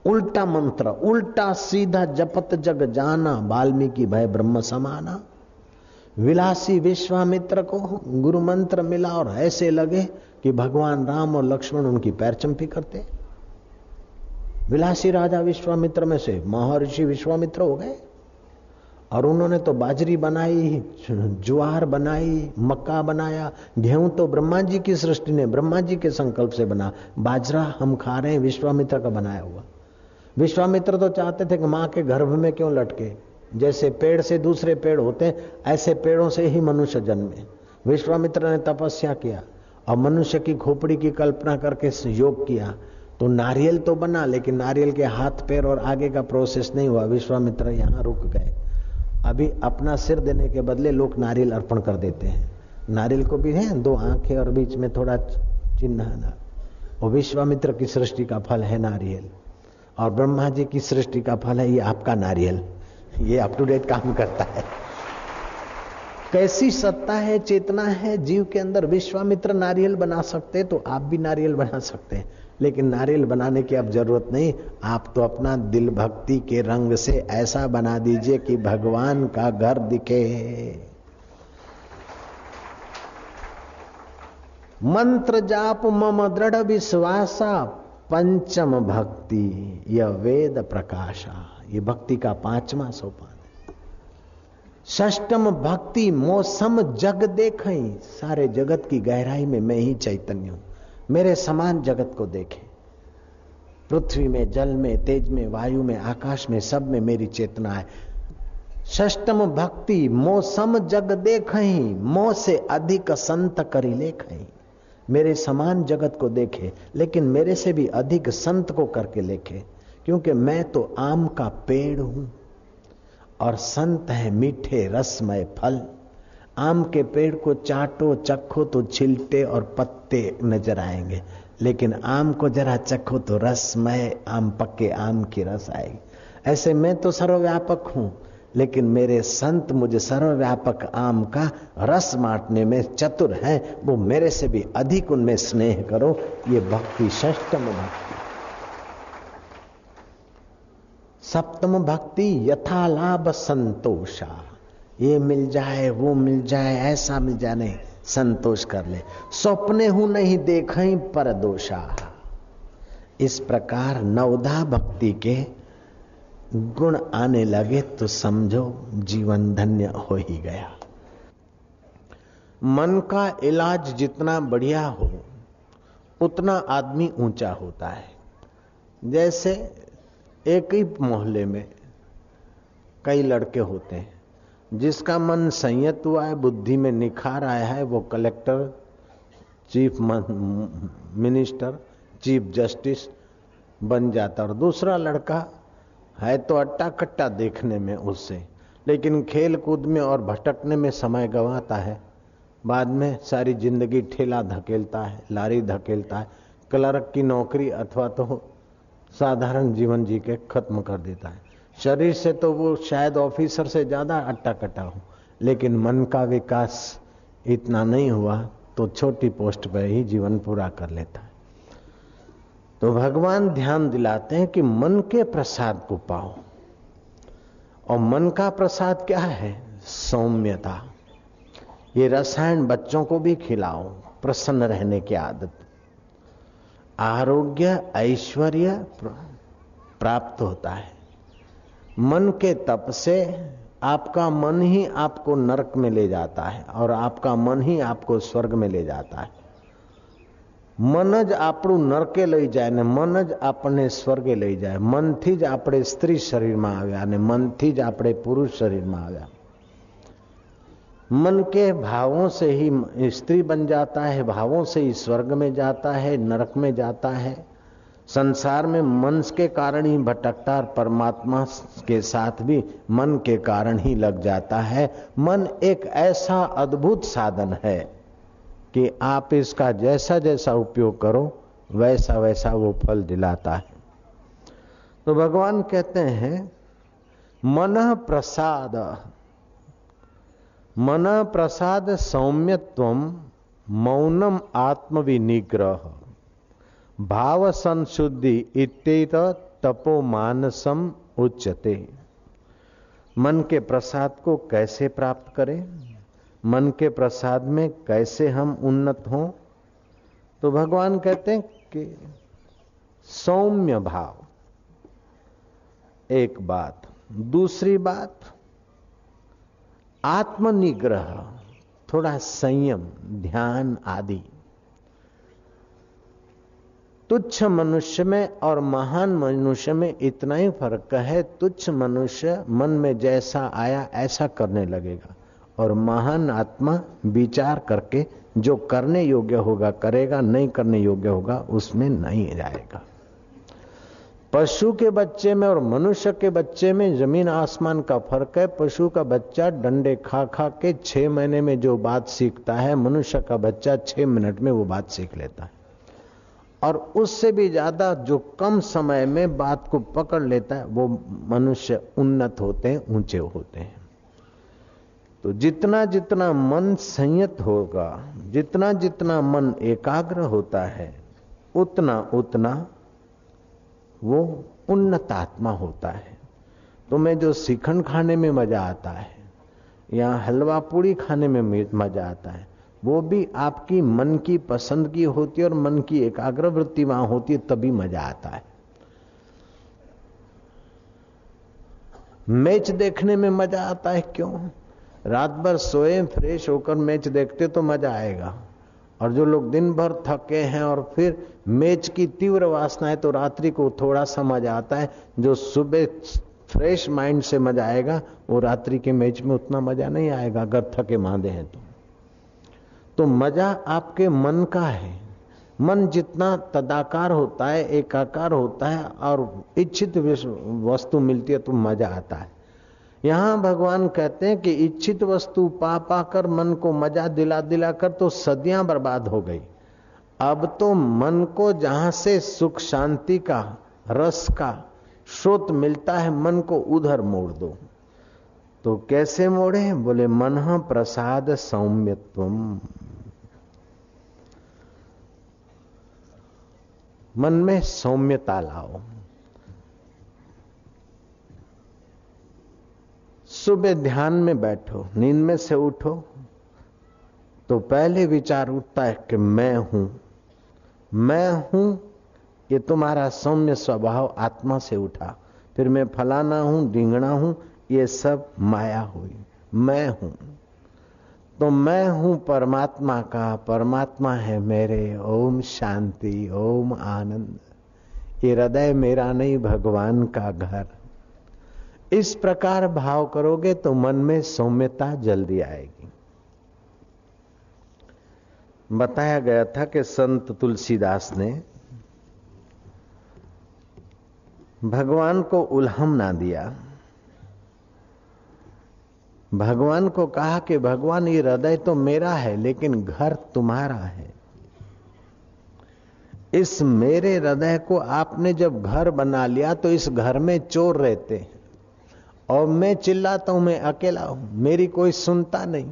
उल्टा मंत्र, उल्टा सीधा जपत जग जाना, वाल्मीकि भय ब्रह्म समाना। विलासी विश्वामित्र को गुरु मंत्र मिला और ऐसे लगे कि भगवान राम और लक्ष्मण उनकी पैर चंपी करते। विलासी राजा विश्वामित्र में से महर्षि विश्वामित्र हो गए। और उन्होंने तो बाजरी बनाई, ज्वार बनाई, मक्का बनाया, गेहूँ तो ब्रह्मा जी की सृष्टि ने ब्रह्मा जी के संकल्प से बना। बाजरा हम खा रहे हैं, विश्वामित्र का बनाया हुआ। विश्वामित्र तो चाहते थे कि माँ के गर्भ में क्यों लटके? जैसे पेड़ से दूसरे पेड़ होते हैं, ऐसे पेड़ों से ही मनुष्य जन्मे। विश्वामित्र ने तपस्या किया, और मनुष्य की खोपड़ी की कल्पना करके योग किया। तो नारियल तो बना, लेकिन नारियल के हाथ, पैर और आगे का प्रोसेस नहीं हुआ। विश्वामित्र यहाँ रुक गए। अभी अपना सिर देने के बदले लोग नारियल अर्पण कर देते हैं। नारियल को भी है, दो आँखें और बीच में थोड़ा चिन्ह है ना। विश्वामित्र की सृष्टि का फल है नारियल। और ब्रह्मा जी की सृष्टि का फल है, ये आपका नारियल। ये अप टू डेट काम करता है। कैसी सत्ता है, चेतना है, जीव के अंदर विश्वामित्र नारियल बना सकते तो आप भी नारियल बना सकते हैं। लेकिन नारियल बनाने की अब ज़रूरत नहीं, आप तो अपना दिल भक्ति के रंग से ऐसा बना दीजिए कि भगवान का घर दिखे। मंत्र जाप मम दृढ़ विश्वासा पंचम भक्ति, यह वेद प्रकाशा। ये भक्ति का पांचवा सोपान षष्टम भक्ति, मौसम जग देख। सारे जगत की गहराई में मैं ही चैतन्य हूँ। मेरे समान जगत को देखे। पृथ्वी में, जल में, तेज में, वायु में, आकाश में, सब में मेरी चेतना है। षष्टम भक्ति, मौसम जग देख। मोह से अधिक संत करी लेख। मेरे समान जगत को देखे, लेकिन मेरे से भी अधिक संत को करके लेखे, क्योंकि मैं तो आम का पेड़ हूँ, और संत है मीठे रसमय फल। आम के पेड़ को चाटो, चखो तो छिलटे और पत्ते नज़र आएँगे, लेकिन आम को जरा चखो तो रसमय, आम पक्के आम की रस आएगी। ऐसे मैं तो सर्वव्यापक हूँ लेकिन मेरे संत मुझे सर्वव्यापक आम का रस बांटने में चतुर हैं। वो मेरे से भी अधिक उनमें स्नेह करो। ये भक्ति षष्टम भक्ति। सप्तम भक्ति यथा लाभ संतोषा। ये मिल जाए, वो मिल जाए, ऐसा मिल जाए नहीं संतोष कर ले। स्वप्ने हूँ नहीं देख पर दोषा। इस प्रकार नवधा भक्ति के गुण आने लगे तो समझो जीवन धन्य हो ही गया। मन का इलाज जितना बढ़िया हो, उतना आदमी ऊँचा होता है। जैसे एक ही मोहल्ले में कई लड़के होते हैं, जिसका मन संयत हुआ है, बुद्धि में निखार आया है, वो collector, chief minister, chief justice बन जाता और दूसरा लड़का है तो अट्टा कट्टा देखने में उससे, लेकिन खेल कूद में और भटकने में समय गंवाता है। बाद में सारी ज़िंदगी ठेला धकेलता है, लारी धकेलता है, क्लर्क की नौकरी अथवा तो साधारण जीवन जी के खत्म कर देता है। शरीर से तो वो शायद ऑफिसर से ज़्यादा अट्टा कट्टा हो, लेकिन मन का विकास इतना नहीं हुआ तो छोटी पोस्ट पर ही जीवन पूरा कर लेता है। तो भगवान ध्यान दिलाते हैं कि मन के प्रसाद को पाओ। और मन का प्रसाद क्या है? सौम्यता। ये रसायन बच्चों को भी खिलाओ, प्रसन्न रहने की आदत। आरोग्य, ऐश्वर्य प्राप्त होता है। मन के तप से आपका मन ही आपको नरक में ले जाता है और आपका मन ही आपको स्वर्ग में ले जाता है। मन જ આપણું નરકે લઈ જાય ને મન જ આપણને સ્વર્ગે લઈ જાય મનથી જ આપણે સ્ત્રી શરીરમાં આવ્યા અને મનથી જ આપણે પુરુષ શરીરમાં આવ્યા मन के भावों से ही स्त्री बन जाता है भावों से ही स्वर्ग में जाता है नरक में जाता है संसार में मन के कारण ही भटकता और परमात्मा के साथ भी मन के कारण ही लग जाता है मन एक ऐसा अद्भुत साधन है कि आप इसका जैसा जैसा उपयोग करो, वैसा वैसा वो फल दिलाता है। तो भगवान कहते हैं, मन प्रसाद मन प्रसाद सौम्यत्व मौनम आत्मविनिग्रह, भाव संशुद्धि इत तपो मानसम उच्चते मन के प्रसाद को कैसे प्राप्त करें? मन के प्रसाद में कैसे हम उन्नत हों? तो भगवान कहते हैं कि सौम्य भाव। एक बात। दूसरी बात, आत्मनिग्रह, थोड़ा संयम, ध्यान आदि। तुच्छ मनुष्य में और महान मनुष्य में इतना ही फ़र्क है, तुच्छ मनुष्य मन में जैसा आया, ऐसा करने लगेगा। और महान आत्मा विचार करके जो करने योग्य होगा, करेगा, नहीं करने योग्य होगा, उसमें नहीं जाएगा। पशु के बच्चे में और मनुष्य के बच्चे में ज़मीन आसमान का फ़र्क है। पशु का बच्चा डंडे खा खा के छह महीने में जो बात सीखता है, मनुष्य का बच्चा छह मिनट में वो बात सीख लेता है। और उससे भी ज़्यादा जो कम समय में बात को पकड़ लेता है, वो मनुष्य उन्नत होते हैं, ऊँचे होते हैं। तो जितना जितना मन संयत होगा, जितना जितना मन एकाग्र होता है, उतना उतना वो उन्नत आत्मा होता है। तुम्हें जो श्रीखंड खाने में मज़ा आता है, या हलवा पूड़ी खाने में मज़ा आता है, वो भी आपकी मन की पसंद की होती है और मन की एकाग्र वृत्ति वहाँ होती है, तभी मज़ा आता है। मैच देखने में मज़ा आता है क्यों? रात भर सोए, फ्रेश होकर मैच देखते तो मज़ा आएगा। और जो लोग दिन भर थके हैं और फिर मैच की तीव्र वासना है तो रात्रि को थोड़ा सा मज़ा आता है। जो सुबह फ्रेश माइंड से मज़ा आएगा, वो रात्रि के मैच में उतना मज़ा नहीं आएगा, अगर थके मांदे हैं तो। तो मज़ा आपके मन का है। मन जितना तदाकार होता है, एकाकार होता है, और इच्छित वस्तु मिलती है तो मज़ा आता है। यहाँ भगवान कहते हैं कि इच्छित वस्तु पा पाकर मन को मज़ा दिला दिला कर तो सदियाँ बर्बाद हो गई। अब तो मन को जहाँ से सुख शांति का, रस का स्रोत मिलता है, मन को उधर मोड़ दो। तो कैसे मोड़े? बोले, मन प्रसाद सौम्यत्व मन में सौम्यता लाओ। सुबह ध्यान में बैठो, नींद में से उठो तो पहले विचार उठता है कि मैं हूँ। मैं हूँ ये तुम्हारा सौम्य स्वभाव आत्मा से उठा। फिर मैं फलाना हूँ ढींगना हूँ, ये सब माया हुई। मैं हूँ। तो मैं हूँ परमात्मा का, परमात्मा है मेरे, ओम शांति, ओम आनंद। ये हृदय मेरा नहीं, भगवान का घर। इस प्रकार भाव करोगे तो मन में सौम्यता जल्दी आएगी। बताया गया था कि संत तुलसीदास ने भगवान को उल्हम ना दिया। भगवान को कहा कि, भगवान, ये हृदय तो मेरा है, लेकिन घर तुम्हारा है। इस मेरे हृदय को आपने जब घर बना लिया तो इस घर में चोर रहते हैं। और मैं चिल्लाता हूँ, मैं अकेला हूँ, मेरी कोई सुनता नहीं।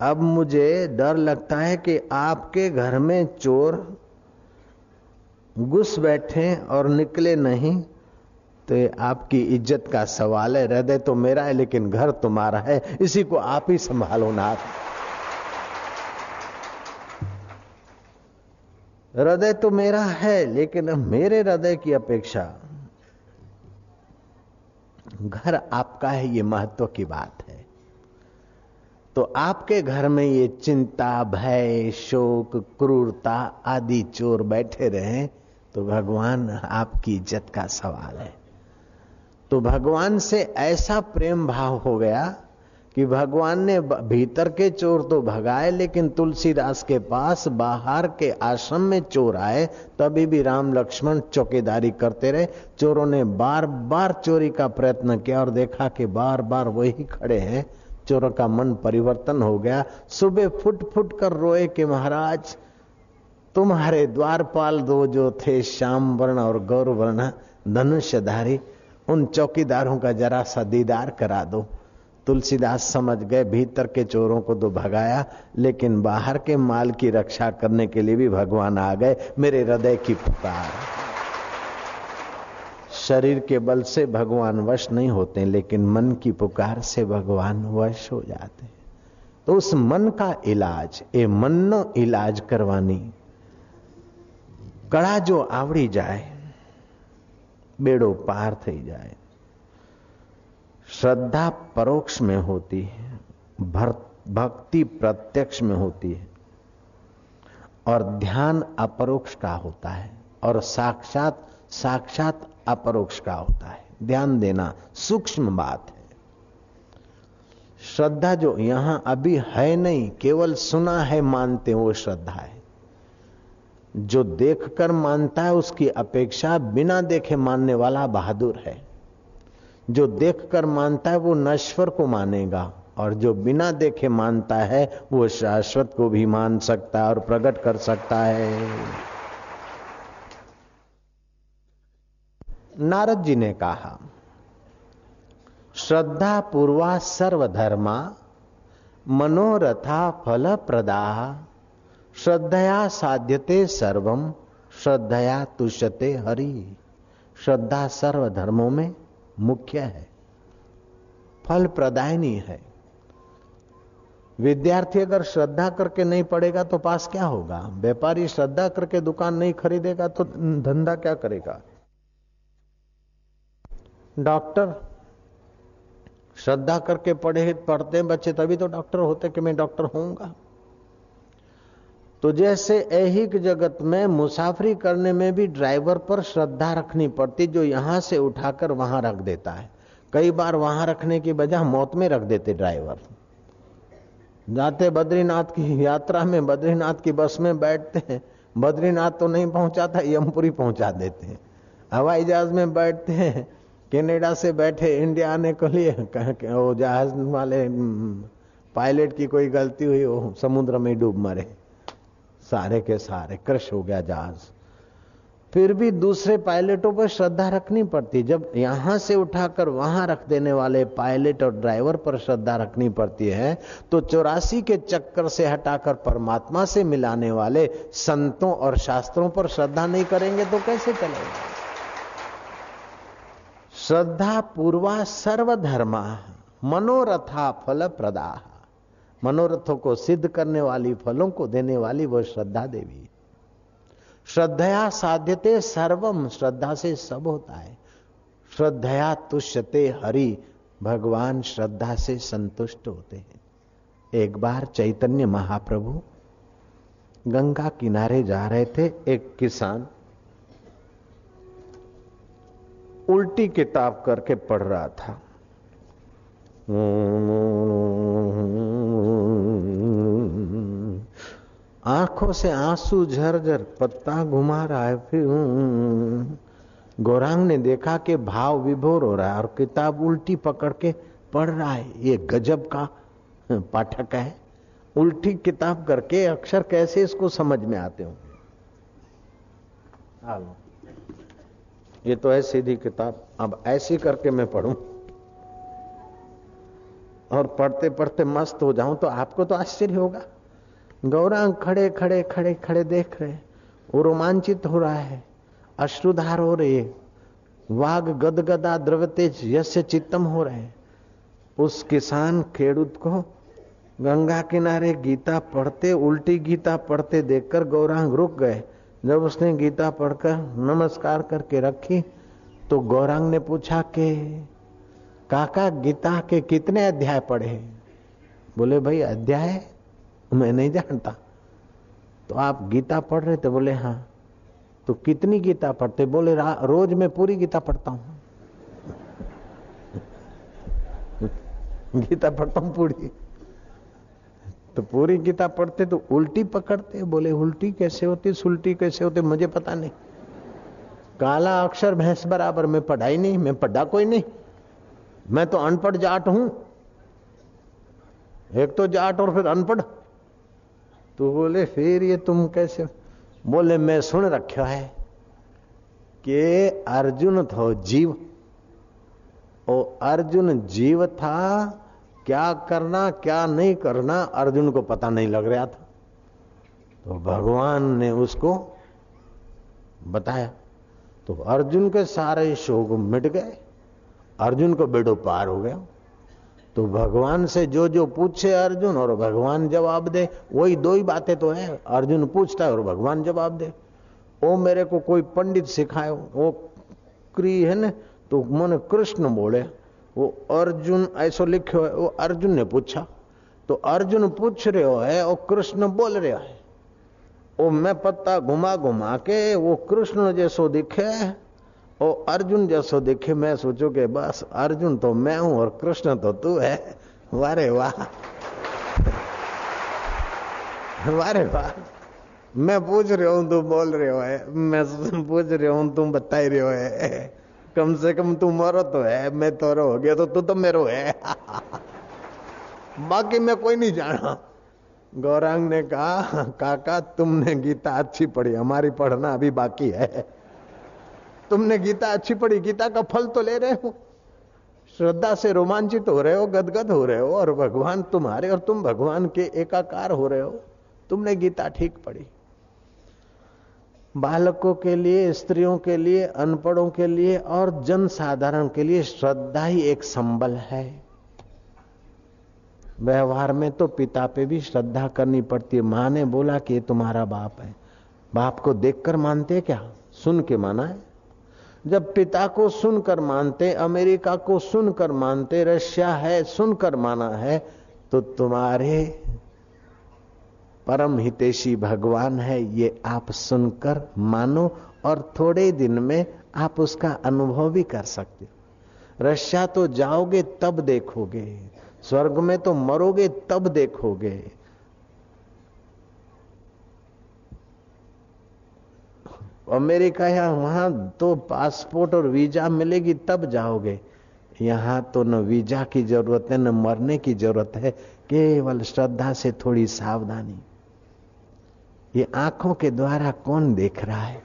अब मुझे डर लगता है कि आपके घर में चोर घुस बैठे और निकले नहीं तो ये आपकी इज़्ज़त का सवाल है, हृदय तो मेरा है, लेकिन घर तुम्हारा है, इसी को आप ही संभालो ना हृदय तो मेरा है, लेकिन मेरे हृदय की अपेक्षा घर आपका है, ये महत्व की बात है। तो आपके घर में ये चिंता, भय, शोक, क्रूरता आदि चोर बैठे रहे तो भगवान आपकी इज़्ज़त का सवाल है। तो भगवान से ऐसा प्रेम भाव हो गया कि भगवान ने भीतर के चोर तो भगाए, लेकिन तुलसीदास के पास बाहर के आश्रम में चोर आए, तभी भी राम लक्ष्मण चौकीदारी करते रहे। चोरों ने बार बार चोरी का प्रयत्न किया और देखा कि बार बार वही खड़े हैं। चोरों का मन परिवर्तन हो गया। सुबह फुट फुट कर रोए कि महाराज, तुम्हारे द्वारपाल दो जो थे श्याम वर्ण और गौर वर्ण धनुष्यधारी, उन चौकीदारों का जरा सा दीदार करा दो। तुलसीदास समझ गए, भीतर के चोरों को तो भगाया, लेकिन बाहर के माल की रक्षा करने के लिए भी भगवान आ गए, मेरे हृदय की पुकार। शरीर के बल से भगवान वश नहीं होते, लेकिन मन की पुकार से भगवान वश हो जाते तो उस मन का इलाज, ए मन न इलाज करवानी। कड़ा जो आवड़ी जाए, बेड़ो पार थी जाए। श्रद्धा परोक्ष में होती है भक्ति प्रत्यक्ष में होती है, और ध्यान अपरोक्ष का होता है, और साक्षात साक्षात अपरोक्ष का होता है। ध्यान देना सूक्ष्म बात है। श्रद्धा जो यहाँ अभी है नहीं, केवल सुना है मानते वो श्रद्धा है। जो देखकर मानता है, उसकी अपेक्षा बिना देखे मानने वाला बहादुर है। जो देखकर मानता है वो नश्वर को मानेगा, और जो बिना देखे मानता है, वो शाश्वत को भी मान सकता है और प्रकट कर सकता है। नारद जी ने कहा, श्रद्धा पूर्वा सर्वधर्मा, मनोरथा फल प्रदा श्रद्धया साध्यते सर्वम श्रद्धया तुष्यते हरि। श्रद्धा सर्व धर्मों में मुख्य है। फल प्रदायनी है। विद्यार्थी अगर श्रद्धा करके नहीं पढ़ेगा तो पास क्या होगा? व्यापारी श्रद्धा करके दुकान नहीं खरीदेगा तो धंधा क्या करेगा? डॉक्टर श्रद्धा करके पढ़े पढ़ते बच्चे तभी तो डॉक्टर होते कि मैं डॉक्टर होऊँगा। तो जैसे ऐहिक जगत में मुसाफरी करने में भी ड्राइवर पर श्रद्धा रखनी पड़ती, जो यहाँ से उठाकर वहाँ रख देता है। कई बार वहाँ रखने की बजाय मौत में रख देते ड्राइवर। जाते बद्रीनाथ की यात्रा में, बद्रीनाथ की बस में बैठते हैं। बद्रीनाथ तो नहीं पहुंचाता, यमपुरी पहुँचा देते हैं। हवाई जहाज़ में बैठते हैं, कनाडा से बैठे, इंडिया आने को लिए वो जहाज़ वाले पायलट की कोई गलती हुई, वो समुद्र में डूब मरे। सारे के सारे, क्रश हो गया जहाज़। फिर भी दूसरे पायलटों पर श्रद्धा रखनी पड़ती। जब यहाँ से उठाकर वहाँ रख देने वाले पायलट और ड्राइवर पर श्रद्धा रखनी पड़ती है तो चौरासी के चक्कर से हटाकर परमात्मा से मिलाने वाले संतों और शास्त्रों पर श्रद्धा नहीं करेंगे तो कैसे चलेगा? श्रद्धा पूर्वा सर्वधर्मा, मनोरथा फल प्रदा मनोरथों को सिद्ध करने वाली, फलों को देने वाली वह श्रद्धा देवी। श्रद्धया साध्यते सर्वम, श्रद्धा से सब होता है। श्रद्धया तुष्यते हरि, भगवान श्रद्धा से संतुष्ट होते हैं। एक बार चैतन्य महाप्रभु गंगा किनारे जा रहे थे, एक किसान उल्टी किताब करके पढ़ रहा था। आँखों से आँसू झरझर पत्ता घुमा रहा है, फिर गौरांग ने देखा कि भाव विभोर हो रहा है और किताब उल्टी पकड़ के पढ़ रहा है। ये गजब का पाठक है। उल्टी किताब करके अक्षर कैसे इसको समझ में आते होंगे? ये तो है सीधी किताब। अब ऐसी करके मैं पढ़ूं। और पढ़ते पढ़ते मस्त हो जाऊँ तो आपको तो आश्चर्य होगा। गौरांग खड़े खड़े खड़े खड़े देख रहे वो रोमांचित हो रहा है। अश्रुधार हो रही वाघ गदगदा द्रवतेज यश चित्तम हो रहे उस किसान खेडूत को गंगा किनारे गीता पढ़ते, उल्टी गीता पढ़ते देखकर गौरांग रुक गए। जब उसने गीता पढ़कर नमस्कार करके रखी तो गौरांग ने पूछा, कि, काका गीता के कितने अध्याय पढ़े बोले, भाई, अध्याय मैं नहीं जानता। तो आप गीता पढ़ रहे थे, बोले हाँ। तो कितनी गीता पढ़ते? बोले रोज मैं पूरी गीता पढ़ता हूँ। गीता पढ़ता हूँ पूरी। तो पूरी गीता पढ़ते तो उल्टी पकड़ते। बोले, उल्टी कैसे होती? सुल्टी कैसे होती? मुझे पता नहीं। काला अक्षर भैंस बराबर, मैं पढ़ाई नहीं, मैं पढ़ा कोई नहीं। मैं तो अनपढ़ जाट हूँ। एक तो जाट और फिर अनपढ़। तो बोले, फिर ये तुम कैसे? बोले, मैं सुन रखा है कि अर्जुन थो जीव। ओ, अर्जुन जीव था, क्या करना, क्या नहीं करना, अर्जुन को पता नहीं लग रहा था। तो भगवान ने उसको बताया। तो अर्जुन के सारे शोक मिट गए। अर्जुन को बेड़ो पार हो गया। तो भगवान से जो जो पूछे अर्जुन और भगवान जवाब दे, वही दो ही बातें तो है। अर्जुन पूछता है और भगवान जवाब दे। ओ, मेरे को कोई पंडित सिखाए वो क्री है ना तो मन कृष्ण बोले। वो अर्जुन, ऐसो लिखो है वो अर्जुन ने पूछा। तो अर्जुन पूछ रहे हो, है और कृष्ण बोल रहे है। वो मैं पत्ता घुमा घुमा के, वो कृष्ण जैसो दिखे। ओ अर्जुन जैसो देखे मैं सोचो कि बस अर्जुन तो मैं हूँ और कृष्ण तो तू है। वारे वाह। वारे वाह। मैं पूछ रहा हूँ, तू बोल रहे हो है। मैं पूछ रहा हूँ तुम बता रहे हो है। कम से कम तू मरो तो है, मैं तोरो हो गया तो तू तो मेरो है। बाकी मैं कोई नहीं जाना। गौरांग ने कहा, काका, तुमने गीता अच्छी पढ़ी, हमारी पढ़ना अभी बाकी है। तुमने गीता, अच्छी पढ़ी, गीता का फल तो ले रहे हो। श्रद्धा से रोमांचित हो रहे हो, गदगद हो रहे हो, और भगवान तुम्हारे और तुम भगवान के एकाकार हो रहे हो। तुमने गीता ठीक पढ़ी। बालकों के लिए, स्त्रियों के लिए, अनपढ़ों के लिए और जनसाधारण के लिए श्रद्धा ही एक संबल है। व्यवहार में तो पिता पे भी श्रद्धा करनी पड़ती है। माँ ने बोला कि ये तुम्हारा बाप है। बाप को देखकर मानते क्या? सुन के माना है? जब पिता को सुनकर मानते, अमेरिका को सुनकर मानते, रशिया है, सुनकर माना है तो तुम्हारे परम हितेशी भगवान है, ये आप सुनकर मानो और थोड़े दिन में आप उसका अनुभव भी कर सकते रशिया तो जाओगे तब देखोगे, स्वर्ग में तो मरोगे तब देखोगे अमेरिका या वहाँ तो पासपोर्ट और वीज़ा मिलेगी, तब जाओगे। यहाँ तो न वीज़ा की ज़रूरत है, न मरने की ज़रूरत है, केवल श्रद्धा से थोड़ी सावधानी। ये आँखों के द्वारा कौन देख रहा है?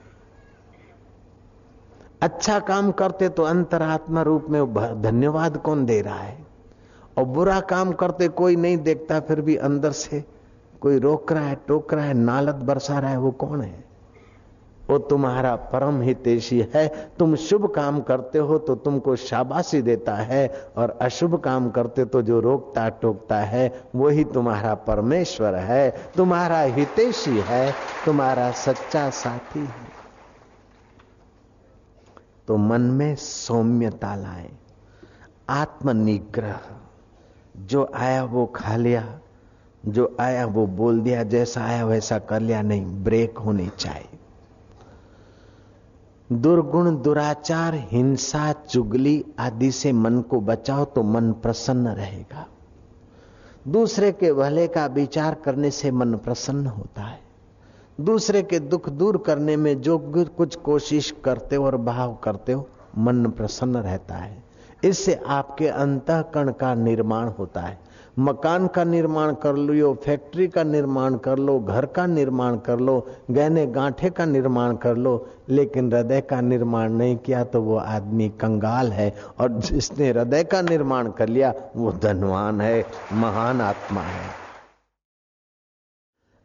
अच्छा काम करते तो अंतरात्मा रूप में धन्यवाद कौन दे रहा है? और बुरा काम करते कोई नहीं देखता, फिर भी अंदर से कोई रोक रहा है, टोक रहा है, नालत बरसा रहा है, वो कौन है? वो तुम्हारा परम हितेशी है। तुम शुभ काम करते हो तो तुमको शाबाशी देता है और अशुभ काम करते तो जो रोकता टोकता है, वही तुम्हारा परमेश्वर है। तुम्हारा हितेशी है, तुम्हारा सच्चा साथी है। तो मन में सौम्यता लाए, आत्मनिग्रह। जो आया वो खा लिया, जो आया वो बोल दिया, जैसा आया वैसा कर लिया, नहीं, ब्रेक होनी चाहिए। दुर्गुण, दुराचार, हिंसा, चुगली आदि से मन को बचाओ तो मन प्रसन्न रहेगा। दूसरे के भले का विचार करने से मन प्रसन्न होता है। दूसरे के दुख दूर करने में जो कुछ कोशिश करते हो और भाव करते हो, मन प्रसन्न रहता है। इससे आपके अंतकरण का निर्माण होता है। मकान का निर्माण कर लो फैक्ट्री का निर्माण कर लो, घर का निर्माण कर लो, गहने गांठे का निर्माण कर लो, लेकिन हृदय का निर्माण नहीं किया तो वो आदमी कंगाल है और जिसने हृदय का निर्माण कर लिया, वो धनवान है, महान आत्मा है।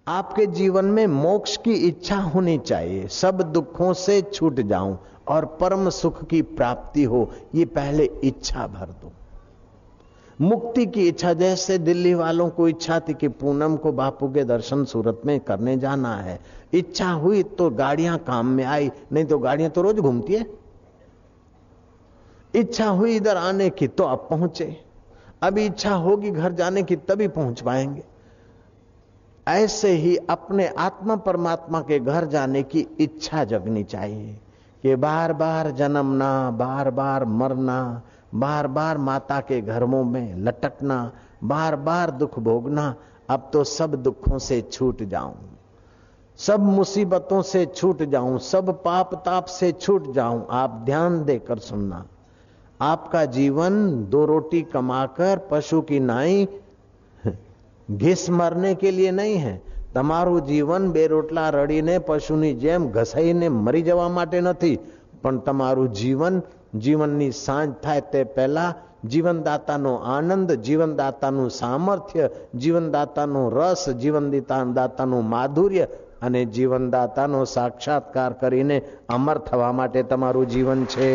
आपके जीवन में मोक्ष की इच्छा होनी चाहिए, सब दुखों से छूट जाऊँ और परम सुख की प्राप्ति हो, ये पहले इच्छा भर दो। मुक्ति की इच्छा, जैसे दिल्ली वालों को इच्छा थी कि पूनम को बापू के दर्शन सूरत में करने जाना है। इच्छा हुई तो गाड़ियाँ काम में आई, नहीं तो गाड़ियाँ तो रोज घूमती है। इच्छा हुई इधर आने की तो अब पहुँचे। अभी इच्छा होगी घर जाने की तभी पहुँच पाएँगे। ऐसे ही अपने आत्मा परमात्मा के घर जाने की इच्छा जगनी चाहिए कि बार बार जन्मना बार बार मरना बार बार माता के घरों में लटकना बार बार दुख भोगना अब तो सब दुखों से छूट जाऊं सब मुसीबतों से छूट जाऊं सब पाप ताप से छूट जाऊं आप ध्यान देकर सुनना आपका जीवन दो रोटी कमाकर पशु की नाई घिस मरने के लिए नहीं है તમારું જીવન બે રોટલા રડીને પશુની જેમ ઘસાઈને મરી જવા માટે નથી પણ તમારું જીવન જીવનની સાંજ થાય તે પહેલા જીવનદાતાનો આનંદ, જીવનદાતાનું સામર્થ્ય, જીવનદાતાનો રસ, જીવનદાતાનું માધુર્ય અને જીવનદાતાનો સાક્ષાત્કાર કરીને અમર થવા માટે તમારું જીવન છે.